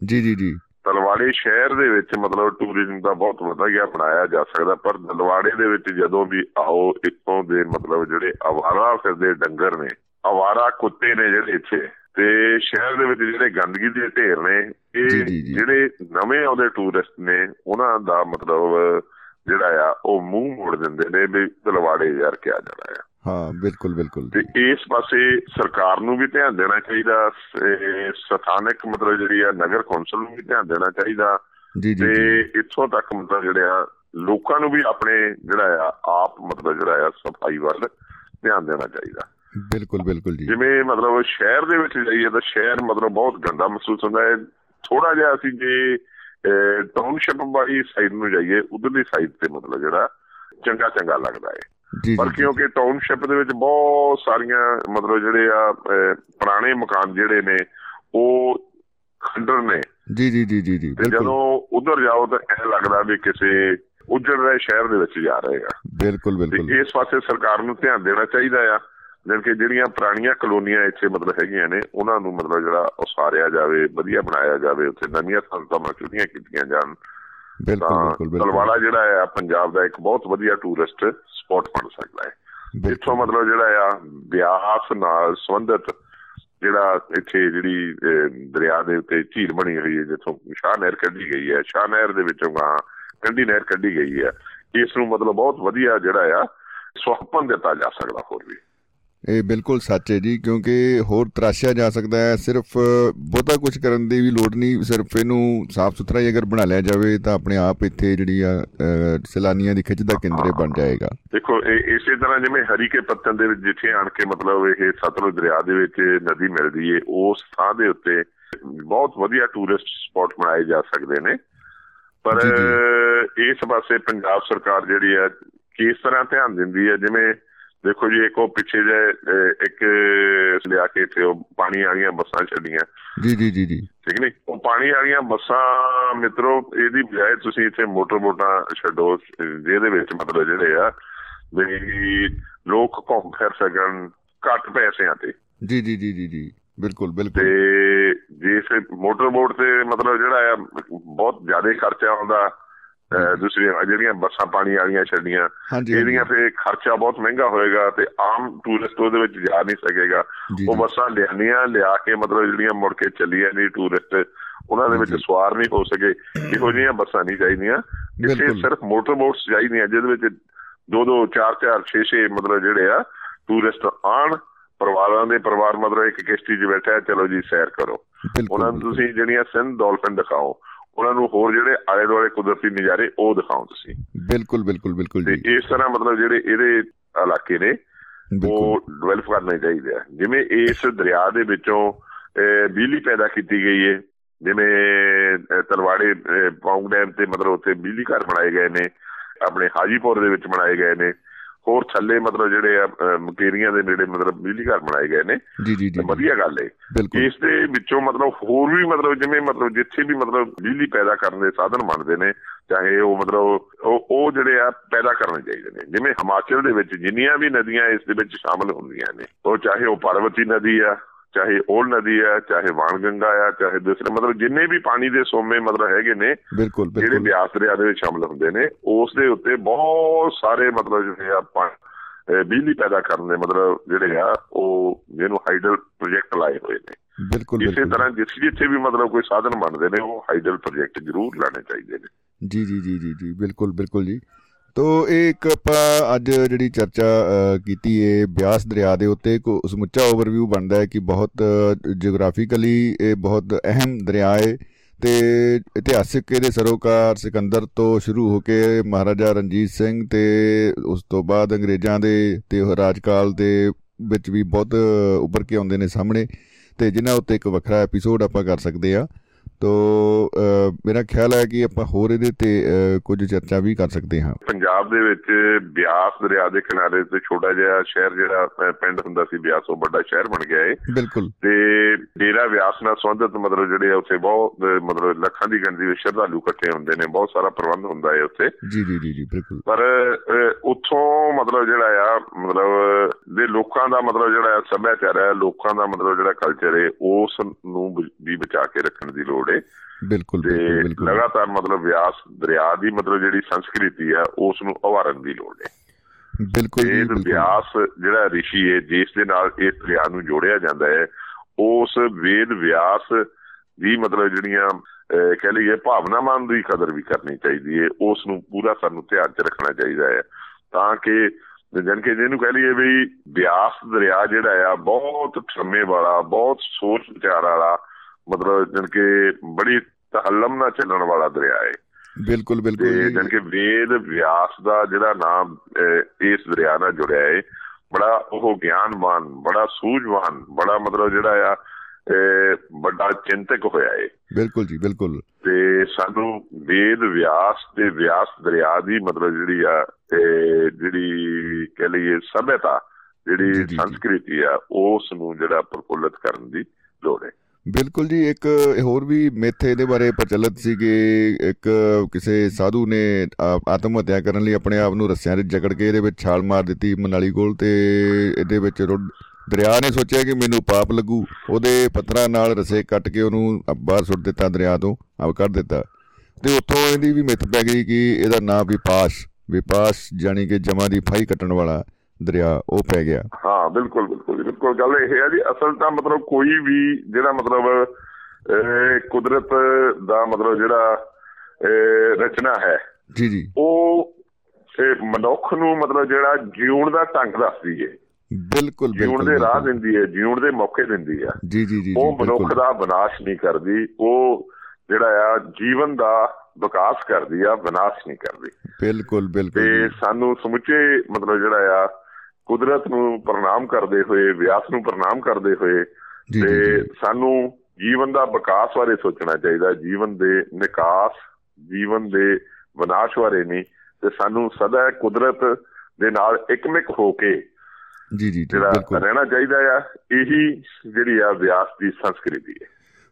ਜੀ ਜੀ ਜੀ। ਤਲਵਾੜੇ ਸ਼ਹਿਰ ਦੇ ਵਿੱਚ ਮਤਲਬ ਟੂਰਿਜ਼ਮ ਦਾ ਬਹੁਤ ਵਧੀਆ ਬਣਾਇਆ ਜਾ ਸਕਦਾ ਪਰ ਤਲਵਾੜੇ ਦੇ ਵਿੱਚ ਜਦੋਂ ਵੀ ਆਓ ਇੱਥੋਂ ਦੇ ਮਤਲਬ ਜਿਹੜੇ ਆਵਾਰਾ ਫਿਰਦੇ ਡੰਗਰ ਨੇ ਆਵਾਰਾ ਕੁੱਤੇ ਨੇ ਜਿਹੜੇ ਇੱਥੇ ਤੇ ਸ਼ਹਿਰ ਦੇ ਵਿੱਚ ਜਿਹੜੇ ਗੰਦਗੀ ਦੇ ਢੇਰ ਨੇ ਇਹ। ਜਿਹੜੇ ਨਵੇਂ ਆਉਂਦੇ ਟੂਰਿਸਟ ਨੇ ਉਹਨਾਂ ਦਾ ਮਤਲਬ ਜਿਹੜਾ ਆ ਉਹ ਮੂੰਹ ਮੋੜ ਦਿੰਦੇ ਨੇ ਵੀ ਤਲਵਾੜੇ ਯਾਰ ਕਿਆ ਜਾਣਾ ਆ ਹਾਂ ਬਿਲਕੁਲ ਬਿਲਕੁਲ। ਤੇ ਇਸ ਪਾਸੇ ਸਰਕਾਰ ਨੂੰ ਵੀ ਧਿਆਨ ਦੇਣਾ ਚਾਹੀਦਾ ਸਥਾਨਕ ਮਤਲਬ ਜਿਹੜੀ ਆ ਨਗਰ ਕੌਂਸਲ ਨੂੰ ਵੀ ਧਿਆਨ ਦੇਣਾ ਚਾਹੀਦਾ। ਜੀ ਜੀ ਤੇ ਇੱਥੋਂ ਤੱਕ ਮਤਲਬ ਜਿਹੜੇ ਆ ਲੋਕਾਂ ਨੂੰ ਵੀ ਆਪਣੇ ਜਿਹੜਾ ਆ ਆਪ ਮਤਲਬ ਜਿਹੜਾ ਆ ਸਫ਼ਾਈ ਵੱਲ ਧਿਆਨ ਦੇਣਾ ਚਾਹੀਦਾ। ਬਿਲਕੁਲ ਬਿਲਕੁਲ ਜੀ। ਜਿਵੇਂ ਮਤਲਬ ਸ਼ਹਿਰ ਦੇ ਵਿੱਚ ਜਾਈਏ ਤਾਂ ਸ਼ਹਿਰ ਮਤਲਬ ਬਹੁਤ ਗੰਦਾ ਮਹਿਸੂਸ ਹੁੰਦਾ ਹੈ। ਥੋੜਾ ਜਿਹਾ ਅਸੀਂ ਜੇ ਟਾਊਨਸ਼ਿਪ ਵਾਲੀ ਸਾਈਡ ਨੂੰ ਜਾਈਏ ਉਧਰਲੀ ਸਾਈਡ ਤੇ ਮਤਲਬ ਜਿਹੜਾ ਚੰਗਾ ਚੰਗਾ ਲੱਗਦਾ ਹੈ। ਪਰ ਕਿਉਂਕਿ ਟਾਊਨਸ਼ਿਪ ਦੇ ਵਿੱਚ ਬਹੁਤ ਸਾਰੀਆਂ ਮਤਲਬ ਜਿਹੜੇ ਆ ਪੁਰਾਣੇ ਮਕਾਨ ਜਿਹੜੇ ਨੇ ਉਹ ਖੰਡਰ ਨੇ। ਜੀ ਜੀ ਜੀ ਜੀ ਜੀ ਜਦੋਂ ਉਧਰ ਜਾਓ ਤਾਂ ਐ ਲੱਗਦਾ ਵੀ ਕਿਸੇ ਉੱਜੜ ਰਹੇ ਸ਼ਹਿਰ ਦੇ ਵਿੱਚ ਜਾ ਰਹੇ ਆ। ਬਿਲਕੁਲ ਬਿਲਕੁਲ। ਇਸ ਪਾਸੇ ਸਰਕਾਰ ਨੂੰ ਧਿਆਨ ਦੇਣਾ ਚਾਹੀਦਾ ਆ ਜਿਵੇਂ ਕਿ ਜਿਹੜੀਆਂ ਪੁਰਾਣੀਆਂ ਕਲੋਨੀਆਂ ਇੱਥੇ ਮਤਲਬ ਹੈਗੀਆਂ ਨੇ ਉਹਨਾਂ ਨੂੰ ਮਤਲਬ ਜਿਹੜਾ ਉਸਾਰਿਆ ਜਾਵੇ ਵਧੀਆ ਬਣਾਇਆ ਜਾਵੇ ਉੱਥੇ ਨਵੀਆਂ ਸੰਸਥਾਵਾਂ ਸ਼ੁਰੂਆਂ ਕੀਤੀਆਂ ਜਾਣ ਬਿਲਕੁਲ ਤਲਵਾੜਾ ਜਿਹੜਾ ਆ ਪੰਜਾਬ ਦਾ ਇੱਕ ਬਹੁਤ ਵਧੀਆ ਟੂਰਿਸਟ ਸਪੌਟ ਬਣ ਸਕਦਾ ਹੈ। ਇੱਥੋਂ ਮਤਲਬ ਜਿਹੜਾ ਆ ਬਿਆਸ ਨਾਲ ਸੰਬੰਧਿਤ ਜਿਹੜਾ ਇੱਥੇ ਜਿਹੜੀ ਦਰਿਆ ਦੇ ਉੱਤੇ ਝੀਲ ਬਣੀ ਹੋਈ ਹੈ ਜਿੱਥੋਂ ਸ਼ਾਹ ਨਹਿਰ ਕੱਢੀ ਗਈ ਹੈ। ਸ਼ਾਹ ਨਹਿਰ ਦੇ ਵਿੱਚੋਂ ਗਾਂ ਕੰਢੀ ਨਹਿਰ ਕੱਢੀ ਗਈ ਹੈ। ਇਸ ਨੂੰ ਮਤਲਬ ਬਹੁਤ ਵਧੀਆ ਜਿਹੜਾ ਆ ਸੁਹੱਪਨ ਦਿੱਤਾ ਜਾ ਸਕਦਾ ਹੋਰ ਵੀ। ਇਹ ਬਿਲਕੁਲ ਸੱਚ ਹੈ ਜੀ ਕਿਉਂਕਿ ਹੋਰ ਤਰਾਸ਼ਿਆ ਜਾ ਸਕਦਾ ਹੈ ਸਿਰਫ ਬਹੁਤਾ ਕੁਝ ਕਰਨ ਦੀ ਵੀ ਲੋੜ ਨਹੀਂ ਸਿਰਫ ਇਹਨੂੰ ਸਾਫ਼ ਸੁਥਰਾ ਹੀ ਅਗਰ ਬਣਾ ਲਿਆ ਜਾਵੇ ਤਾਂ ਆਪਣੇ ਆਪ ਇੱਥੇ ਜਿਹੜੀ ਆ ਸੈਲਾਨੀਆਂ ਦੀ ਖਿੱਚ ਦਾ ਕੇਂਦਰ ਬਣ ਜਾਏਗਾ। ਦੇਖੋ ਇਸੇ ਤਰ੍ਹਾਂ ਜਿਵੇਂ ਹਰੀਕੇ ਪੱਤਨ ਦੇ ਵਿੱਚ ਜਿੱਥੇ ਆਣ ਕੇ ਮਤਲਬ ਇਹ ਸਤਲੁਜ ਦਰਿਆ ਦੇ ਵਿੱਚ ਨਦੀ ਮਿਲਦੀ ਏ ਉਸ ਥਾਂ ਦੇ ਉੱਤੇ ਬਹੁਤ ਵਧੀਆ ਟੂਰਿਸਟ ਸਪੌਟ ਬਣਾਏ ਜਾ ਸਕਦੇ ਨੇ। ਪਰ ਇਸ ਪਾਸੇ ਪੰਜਾਬ ਸਰਕਾਰ ਜਿਹੜੀ ਹੈ ਕਿਸ ਤਰ੍ਹਾਂ ਧਿਆਨ ਦਿੰਦੀ ਹੈ? ਜਿਵੇਂ ਦੇਖੋ ਜੀ ਇੱਕ ਉਹ ਪਿੱਛੇ ਜੇ ਇੱਕ ਲਿਆ ਕੇ ਇੱਥੇ ਉਹ ਪਾਣੀ ਵਾਲੀਆਂ ਬੱਸਾਂ ਛੱਡੀਆਂ ਜੀ ਜੀ ਜੀ ਜੀ। ਠੀਕ ਨਹੀਂ ਉਹ ਪਾਣੀ ਵਾਲੀਆਂ ਬੱਸਾਂ ਮਿੱਤਰੋ ਇਹਦੀ ਬਜਾਏ ਤੁਸੀਂ ਇੱਥੇ ਮੋਟਰ ਬੋਟਾਂ ਛੱਡੋ ਜਿਹਦੇ ਵਿੱਚ ਮਤਲਬ ਜਿਹੜੇ ਆ ਵੀ ਲੋਕ ਘੁੰਮ ਫਿਰ ਸਕਣ ਘੱਟ ਪੈਸਿਆਂ ਤੇ। ਜੀ ਜੀ ਜੀ ਜੀ ਜੀ। ਬਿਲਕੁਲ ਬਿਲਕੁਲ। ਤੇ ਜਿਸ ਮੋਟਰ ਬੋਟ ਤੇ ਮਤਲਬ ਜਿਹੜਾ ਆ ਬਹੁਤ ਜ਼ਿਆਦਾ ਖਰਚਾ ਆਉਂਦਾ ਦੂਸਰੀਆਂ ਜਿਹੜੀਆਂ ਬੱਸਾਂ ਪਾਣੀ ਵਾਲੀਆਂ ਛੱਡੀਆਂ ਇਹਦੀਆਂ ਤੇ ਖਰਚਾ ਬਹੁਤ ਮਹਿੰਗਾ ਹੋਏਗਾ ਤੇ ਆਮ ਟੂਰਿਸਟ ਉਹਦੇ ਵਿੱਚ ਜਾ ਨਹੀਂ ਸਕੇਗਾ ਉਹ। ਬੱਸਾਂ ਲਿਆਨੀਆਂ ਲਿਆ ਕੇ ਮਤਲਬ ਜਿਹੜੀਆਂ ਮੁੜ ਕੇ ਚੱਲੀਆਂ ਨਹੀਂ ਟੂਰਿਸਟ ਉਹਨਾਂ ਦੇ ਵਿੱਚ। ਸਵਾਰ ਨਹੀਂ ਹੋ ਸਕੇ ਇਹੋ ਜਿਹੀਆਂ ਬੱਸਾਂ ਨਹੀਂ ਚਾਹੀਦੀਆਂ ਬਿਲਕੁਲ। ਸਿਰਫ ਮੋਟਰ ਬੋਟਸ ਚਾਹੀਦੀਆਂ ਜਿਹਦੇ ਵਿੱਚ ਦੋ ਦੋ ਚਾਰ ਚਾਰ ਛੇ ਛੇ ਮਤਲਬ ਜਿਹੜੇ ਆ ਟੂਰਿਸਟ ਆਣ ਪਰਿਵਾਰਾਂ ਦੇ ਪਰਿਵਾਰ ਮਤਲਬ ਇੱਕ ਕਿਸ਼ਤੀ 'ਚ ਬੈਠਾ ਚਲੋ ਜੀ ਸੈਰ ਕਰੋ ਉਹਨਾਂ ਨੂੰ ਤੁਸੀਂ ਜਿਹੜੀਆਂ ਸਿੰਧ ਡਾਲਫਿਨ ਦਿਖਾਓ ਉਹਨਾਂ ਨੂੰ ਹੋਰ ਜਿਹੜੇ ਆਲੇ ਦੁਆਲੇ ਕੁਦਰਤੀ ਨਜ਼ਾਰੇ ਉਹ ਦਿਖਾਓ ਤੁਸੀਂ। ਬਿਲਕੁਲ ਬਿਲਕੁਲ ਬਿਲਕੁਲ ਤੇ ਜੀ ਇਸ ਤਰ੍ਹਾਂ ਮਤਲਬ ਜਿਹੜੇ ਇਹਦੇ ਇਲਾਕੇ ਨੇ ਉਹ ਡਿਵੈਲਪ ਕਰਨੇ ਚਾਹੀਦੇ ਆ। ਜਿਵੇਂ ਇਸ ਦਰਿਆ ਦੇ ਵਿੱਚੋਂ ਬਿਜਲੀ ਪੈਦਾ ਕੀਤੀ ਗਈ ਹੈ ਜਿਵੇਂ ਤਲਵਾੜੇ ਪੌਂਗ ਡੈਮ ਤੇ ਮਤਲਬ ਉੱਥੇ ਬਿਜਲੀ ਘਰ ਬਣਾਏ ਗਏ ਨੇ। ਆਪਣੇ ਹਾਜੀਪੁਰ ਦੇ ਵਿੱਚ ਬਣਾਏ ਗਏ ਨੇ। ਹੋਰ ਥੱਲੇ ਮਤਲਬ ਜਿਹੜੇ ਆ ਮਕੇਰੀਆਂ ਦੇ ਨੇੜੇ ਮਤਲਬ ਬਿਜਲੀ ਘਰ ਬਣਾਏ ਗਏ ਨੇ। ਜੀ ਜੀ ਜੀ। ਵਧੀਆ ਗੱਲ ਹੈ ਇਸ ਦੇ ਵਿੱਚੋਂ ਮਤਲਬ ਹੋਰ ਵੀ ਮਤਲਬ ਜਿਵੇਂ ਮਤਲਬ ਜਿੱਥੇ ਵੀ ਮਤਲਬ ਬਿਜਲੀ ਪੈਦਾ ਕਰਨ ਦੇ ਸਾਧਨ ਬਣਦੇ ਨੇ ਚਾਹੇ ਉਹ ਮਤਲਬ ਉਹ ਉਹ ਜਿਹੜੇ ਆ ਪੈਦਾ ਕਰਨੇ ਚਾਹੀਦੇ ਨੇ। ਜਿਵੇਂ ਹਿਮਾਚਲ ਦੇ ਵਿੱਚ ਜਿੰਨੀਆਂ ਵੀ ਨਦੀਆਂ ਇਸ ਦੇ ਵਿੱਚ ਸ਼ਾਮਲ ਹੁੰਦੀਆਂ ਨੇ ਉਹ ਚਾਹੇ ਉਹ ਪਾਰਵਤੀ ਨਦੀ ਆ ਚਾਹੇ ਓਲ ਨਦੀ ਆ ਚਾਹੇ ਵਾਣਗੰਗਾ ਆ ਚਾਹੇ ਦੂਸਰੇ ਮਤਲਬ ਜਿੰਨੇ ਵੀ ਪਾਣੀ ਦੇ ਸੋਮੇ ਮਤਲਬ ਹੈਗੇ ਨੇ ਬਿਲਕੁਲ ਜਿਹੜੇ ਬਿਆਸ ਦਰਿਆ ਦੇ ਵਿੱਚ ਸ਼ਾਮਲ ਹੁੰਦੇ ਨੇ ਉਸ ਦੇ ਉੱਤੇ ਬਹੁਤ ਸਾਰੇ ਮਤਲਬ ਜਿਹੜੇ ਆ ਪਾ- ਅਹ ਬਿਜਲੀ ਪੈਦਾ ਕਰਨ ਦੇ ਮਤਲਬ ਜਿਹੜੇ ਆ ਉਹ ਜਿਹਨੂੰ ਹਾਈਡਲ ਪ੍ਰੋਜੈਕਟ ਲਾਏ ਹੋਏ ਨੇ। ਬਿਲਕੁਲ ਇਸੇ ਤਰ੍ਹਾਂ ਜਿਸ ਜਿੱਥੇ ਵੀ ਮਤਲਬ ਕੋਈ ਸਾਧਨ ਬਣਦੇ ਨੇ ਉਹ ਹਾਈਡਲ ਪ੍ਰੋਜੈਕਟ ਜ਼ਰੂਰ ਲਾਣੇ ਚਾਹੀਦੇ ਨੇ। ਜੀ ਜੀ ਜੀ ਜੀ ਬਿਲਕੁਲ ਬਿਲਕੁਲ ਜੀ। ਤੋ ਇਹ ਇੱਕ ਆਪਾਂ ਅੱਜ ਜਿਹੜੀ ਚਰਚਾ ਅ, ਕੀਤੀ ਹੈ ਬਿਆਸ ਦਰਿਆ ਦੇ ਉੱਤੇ ਕੋ ਸਮੁੱਚਾ ਓਵਰਵਿਊ ਬਣਦਾ ਹੈ ਕਿ ਬਹੁਤ ਜਿਓਗ੍ਰਾਫਿਕਲੀ ਇਹ ਬਹੁਤ ਅਹਿਮ ਦਰਿਆ ਹੈ ਤੇ ਇਤਿਹਾਸਿਕ ਇਹਦੇ ਸਰੋਕਾਰ ਸਿਕੰਦਰ ਤੋਂ ਸ਼ੁਰੂ ਹੋ ਕੇ ਮਹਾਰਾਜਾ ਰਣਜੀਤ ਸਿੰਘ ਤੇ ਉਸ ਤੋਂ ਬਾਅਦ ਅੰਗਰੇਜ਼ਾਂ ਦੇ ਤੇ ਉਹ ਰਾਜਕਾਲ ਦੇ ਵਿੱਚ ਵੀ ਬਹੁਤ ਉੱਭਰ ਕੇ ਆਉਂਦੇ ਨੇ ਸਾਹਮਣੇ ਤੇ ਜਿਨ੍ਹਾਂ ਉੱਤੇ ਇੱਕ ਵੱਖਰਾ ਐਪੀਸੋਡ ਆਪਾਂ ਕਰ ਸਕਦੇ ਆ ਤੋ ਮੇਰਾ ਖਿਆਲ ਹੈ ਕਿ ਆਪਾਂ ਹੋਰ ਇਹਦੇ ਤੇ ਕੁਝ ਚਰਚਾ ਵੀ ਕਰ ਸਕਦੇ ਹਾਂ। ਪੰਜਾਬ ਦੇ ਵਿੱਚ ਬਿਆਸ ਦਰਿਆ ਦੇ ਕਿਨਾਰੇ ਤੇ ਛੋਟਾ ਜਿਹਾ ਸ਼ਹਿਰ ਜਿਹੜਾ ਪਿੰਡ ਹੁੰਦਾ ਸੀ ਬਿਆਸ ਉਹ ਵੱਡਾ ਸ਼ਹਿਰ ਬਣ ਗਿਆ ਏ। ਬਿਲਕੁਲ। ਤੇ ਡੇਰਾ ਵਿਆਸ ਨਾਲ ਸੰਬੰਧਿਤ ਮਤਲਬ ਜਿਹੜੇ ਉੱਥੇ ਬਹੁਤ ਮਤਲਬ ਲੱਖਾਂ ਦੀ ਗਿਣਤੀ ਵਿੱਚ ਸ਼ਰਧਾਲੂ ਇਕੱਠੇ ਹੁੰਦੇ ਨੇ ਬਹੁਤ ਸਾਰਾ ਪ੍ਰਬੰਧ ਹੁੰਦਾ ਹੈ ਉੱਥੇ। ਜੀ ਜੀ ਜੀ ਜੀ ਬਿਲਕੁਲ। ਪਰ ਉੱਥੋਂ ਮਤਲਬ ਜਿਹੜਾ ਆ ਮਤਲਬ ਦੇ ਲੋਕਾਂ ਦਾ ਮਤਲਬ ਜਿਹੜਾ ਸੱਭਿਆਚਾਰ ਹੈ ਲੋਕਾਂ ਦਾ ਮਤਲਬ ਜਿਹੜਾ ਕਲਚਰ ਹੈ ਉਸ ਨੂੰ ਵੀ ਬਚਾ ਕੇ ਰੱਖਣ ਦੀ ਲੋੜ ਹੈ ਬਿਲਕੁਲ ਬਿਲਕੁਲ ਲਗਾਤਾਰ ਮਤਲਬ ਵਿਆਸ ਦਰਿਆ ਦੀ ਮਤਲਬ ਜਿਹੜੀ ਸੰਸਕ੍ਰਿਤੀ ਆ ਉਸ ਨੂੰ ਉਭਾਰਨ ਦੀ ਲੋੜ ਹੈ ਬਿਲਕੁਲ ਜੀ ਇਹ ਵਿਆਸ ਜਿਹੜਾ ਰਿਸ਼ੀ ਹੈ ਜਿਸ ਦੇ ਨਾਲ ਇਸ ਦਰਿਆ ਨੂੰ ਜੋੜਿਆ ਜਾਂਦਾ ਹੈ ਉਸ ਵੇਦ ਵਿਆਸ ਦੀ ਮਤਲਬ ਜਿਹੜੀਆਂ ਕਹਿ ਲਈਏ ਭਾਵਨਾਵਾਂ ਦੀ ਕਦਰ ਵੀ ਕਰਨੀ ਚਾਹੀਦੀ ਹੈ ਉਸ ਨੂੰ ਪੂਰਾ ਸਾਨੂੰ ਧਿਆਨ 'ਚ ਰੱਖਣਾ ਚਾਹੀਦਾ ਹੈ ਤਾਂ ਕਿ ਜਨ ਕਿ ਜਿਹਨੂੰ ਕਹਿ ਲਈਏ ਵੀ ਬਿਆਸ ਦਰਿਆ ਜਿਹੜਾ ਆ ਬਹੁਤ ਠਰਮੇ ਵਾਲਾ ਬਹੁਤ ਸੋਚ ਵਿਚਾਰ ਵਾਲਾ ਮਤਲਬ ਜਨ ਕਿ ਬੜੀ ਤਹੱਲਮ ਨਾਲ ਚੱਲਣ ਵਾਲਾ ਦਰਿਆ ਹੈ ਬਿਲਕੁਲ ਬਿਲਕੁਲ। ਜਨ ਕਿ ਵੇਦ ਵਿਆਸ ਦਾ ਜਿਹੜਾ ਨਾਮ ਇਸ ਦਰਿਆ ਨਾਲ ਜੁੜਿਆ ਹੈ ਬੜਾ ਉਹ ਗਿਆਨਵਾਨ ਬੜਾ ਸੂਝਵਾਨ ਬੜਾ ਮਤਲਬ ਜਿਹੜਾ ਆ ਵੱਡਾ ਚਿੰਤਕ ਹੋਇਆ ਹੈ ਬਿਲਕੁਲ ਜੀ ਬਿਲਕੁਲ ਤੇ ਸਾਨੂੰ ਵੇਦ ਵਿਆਸ ਤੇ ਵਿਆਸ ਦਰਿਆ ਦੀ ਮਤਲਬ ਜਿਹੜੀ ਆ ਜਿਹੜੀ ਕਹ ਲਈਏ ਜੀ, ਜਿਹੜੀ। ਸੰਸਕ੍ਰਿਤੀ ਆ ਉਸ ਨੂੰ ਜਿਹੜਾ ਪ੍ਰਫੁੱਲਤ ਕਰਨ ਦੀ ਲੋੜ ਹੈ ਬਿਲਕੁਲ ਜੀ, ਇੱਕ ਹੋਰ ਵੀ ਮਿੱਥ ਇਹਦੇ ਬਾਰੇ ਪ੍ਰਚਲਿਤ ਸੀ ਕਿ ਇੱਕ ਕਿਸੇ ਸਾਧੂ ਨੇ ਆ- ਆਤਮ ਹੱਤਿਆ ਕਰਨ ਲਈ ਆਪਣੇ ਆਪ ਨੂੰ ਰੱਸਿਆਂ 'ਚ ਜਕੜ ਕੇ ਇਹਦੇ ਵਿੱਚ ਛਾਲ ਮਾਰ ਦਿੱਤੀ ਮਨਾਲੀ ਕੋਲ ਤੇ ਇਹਦੇ ਵਿੱਚ ਰੁੜ- ਦਰਿਆ ਨੇ ਸੋਚਿਆ ਕਿ ਮੈਨੂੰ ਪਾਪ ਲੱਗੂ। ਉਹਦੇ ਪੱਥਰਾਂ ਨਾਲ ਰਸੇ ਕੱਟ ਕੇ ਉਹਨੂੰ ਬਾਹਰ ਸੁੱਟ ਦਿੱਤਾ, ਦਰਿਆ ਤੋਂ ਆਪ ਕੱਢ ਦਿੱਤਾ। ਤੇ ਉੱਥੋਂ ਇਹਦੀ ਵੀ ਮਿੱਥ ਪੈ ਗਈ ਕਿ ਇਹਦਾ ਨਾਮ ਵਿਪਾਸ਼ ਵਿਪਾਸ਼ ਜਾਨੀ ਕਿ ਜਮਾ ਦੀ ਫਾਈ ਕੱਟਣ ਵਾਲਾ। ਦਰਿਆ ਉਹ ਪੈ ਗਿਆ। ਹਾਂ ਬਿਲਕੁਲ ਬਿਲਕੁਲ ਬਿਲਕੁਲ। ਗੱਲ ਇਹ ਹੈ ਜੀ ਅਸਲ ਤਾਂ ਮਤਲਬ ਕੋਈ ਵੀ ਜਿਹੜਾ ਮਤਲਬ ਕੁਦਰਤ ਦਾ ਮਤਲਬ ਜਿਹੜਾ ਰਚਨਾ ਹੈ ਜੀ ਜੀ। ਉਹ ਮਨੁੱਖ ਨੂੰ ਮਤਲਬ ਜਿਹੜਾ ਜਿਉਣ ਦਾ ਢੰਗ ਦੱਸਦੀ ਹੈ ਬਿਲਕੁਲ ਜਿਉਣ ਦੇ ਰਾਹ। ਦਿੰਦੀ ਹੈ ਜਿਉਣ ਦੇ ਮੌਕੇ ਦਿੰਦੀ ਹੈ ਜੀ ਜੀ ਜੀ ਉਹ ਮਨੁੱਖ ਦਾ ਵਿਨਾਸ਼ ਨਹੀਂ ਕਰਦੀ ਉਹ ਜਿਹੜਾ ਆ ਜੀਵਨ ਦਾ ਵਿਕਾਸ ਕਰਦੀ ਆ ਵਿਨਾਸ਼ ਨਹੀਂ ਕਰਦੀ। ਬਿਲਕੁਲ ਬਿਲਕੁਲ ਤੇ। ਸਾਨੂੰ ਸਮੁੱਚੇ ਮਤਲਬ ਜਿਹੜਾ ਆ ਕੁਦਰਤ ਨੂੰ ਪ੍ਰਣਾਮ ਕਰਦੇ ਹੋਏ ਵਿਆਸ ਨੂੰ ਪ੍ਰਣਾਮ ਕਰਦੇ ਹੋਏ ਤੇ ਸਾਨੂੰ ਜੀਵਨ ਦਾ ਵਿਕਾਸ ਬਾਰੇ ਸੋਚਣਾ ਚਾਹੀਦਾ। ਜੀਵਨ ਦੇ ਨਿਕਾਸ ਜੀਵਨ ਦੇ ਵਿਨਾਸ਼ ਬਾਰੇ ਨਹੀਂ। ਤੇ ਸਾਨੂੰ ਸਦਾ ਕੁਦਰਤ ਦੇ ਨਾਲ ਇਕਮਿਕ ਹੋ ਕੇ ਜੀ ਜੀ ਬਿਲਕੁਲ। ਰਹਿਣਾ ਚਾਹੀਦਾ ਆ ਇਹੀ ਜਿਹੜੀ ਆ ਵਿਆਸ ਦੀ ਸੰਸਕ੍ਰਿਤੀ ਹੈ।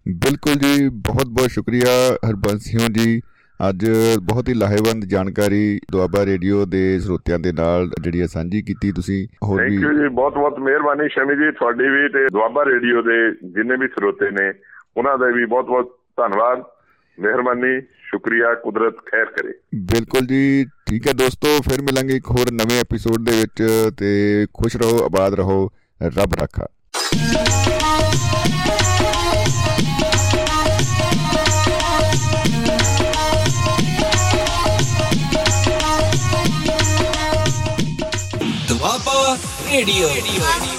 ਬਿਲਕੁਲ ਜੀ ਬਹੁਤ ਬਹੁਤ ਸ਼ੁਕਰੀਆ ਹਰਬੰਸ ਸਿੰਘ ਜੀ। ਅੱਜ ਬਹੁਤ ਹੀ ਲਾਹੇਵੰਦ ਜਾਣਕਾਰੀ ਦੁਆਬਾ ਰੇਡੀਓ ਦੇ ਸਰੋਤਿਆਂ ਦੇ ਨਾਲ ਜਿਹੜੀ ਹੈ ਸਾਂਝੀ ਕੀਤੀ ਤੁਸੀਂ ਹੋਰ ਥੈਂਕ ਵੀ ਯੂ ਜੀ ਬਹੁਤ ਬਹੁਤ ਮਿਹਰਬਾਨੀ ਸ਼ਮੀ ਜੀ ਤੁਹਾਡੀ ਵੀ ਤੇ ਦੁਆਬਾ ਰੇਡੀਓ ਦੇ ਜਿੰਨੇ ਵੀ ਸਰੋਤੇ ਨੇ ਉਹਨਾਂ ਦਾ ਵੀ ਬਹੁਤ ਬਹੁਤ ਧੰਨਵਾਦ ਮਿਹਰਬਾਨੀ ਸ਼ੁਕਰੀਆ ਕੁਦਰਤ ਖੈਰ ਕਰੇ। ਬਿਲਕੁਲ ਜੀ ਠੀਕ ਹੈ ਦੋਸਤੋ ਫਿਰ ਮਿਲਾਂਗੇ ਇੱਕ ਹੋਰ ਨਵੇਂ ਐਪੀਸੋਡ ਦੇ ਵਿੱਚ ਤੇ ਖੁਸ਼ ਰਹੋ ਆਬਾਦ ਰਹੋ ਰੱਬ ਰਾਖਾ। ਦੁਆਬਾ ਰੇਡੀਓ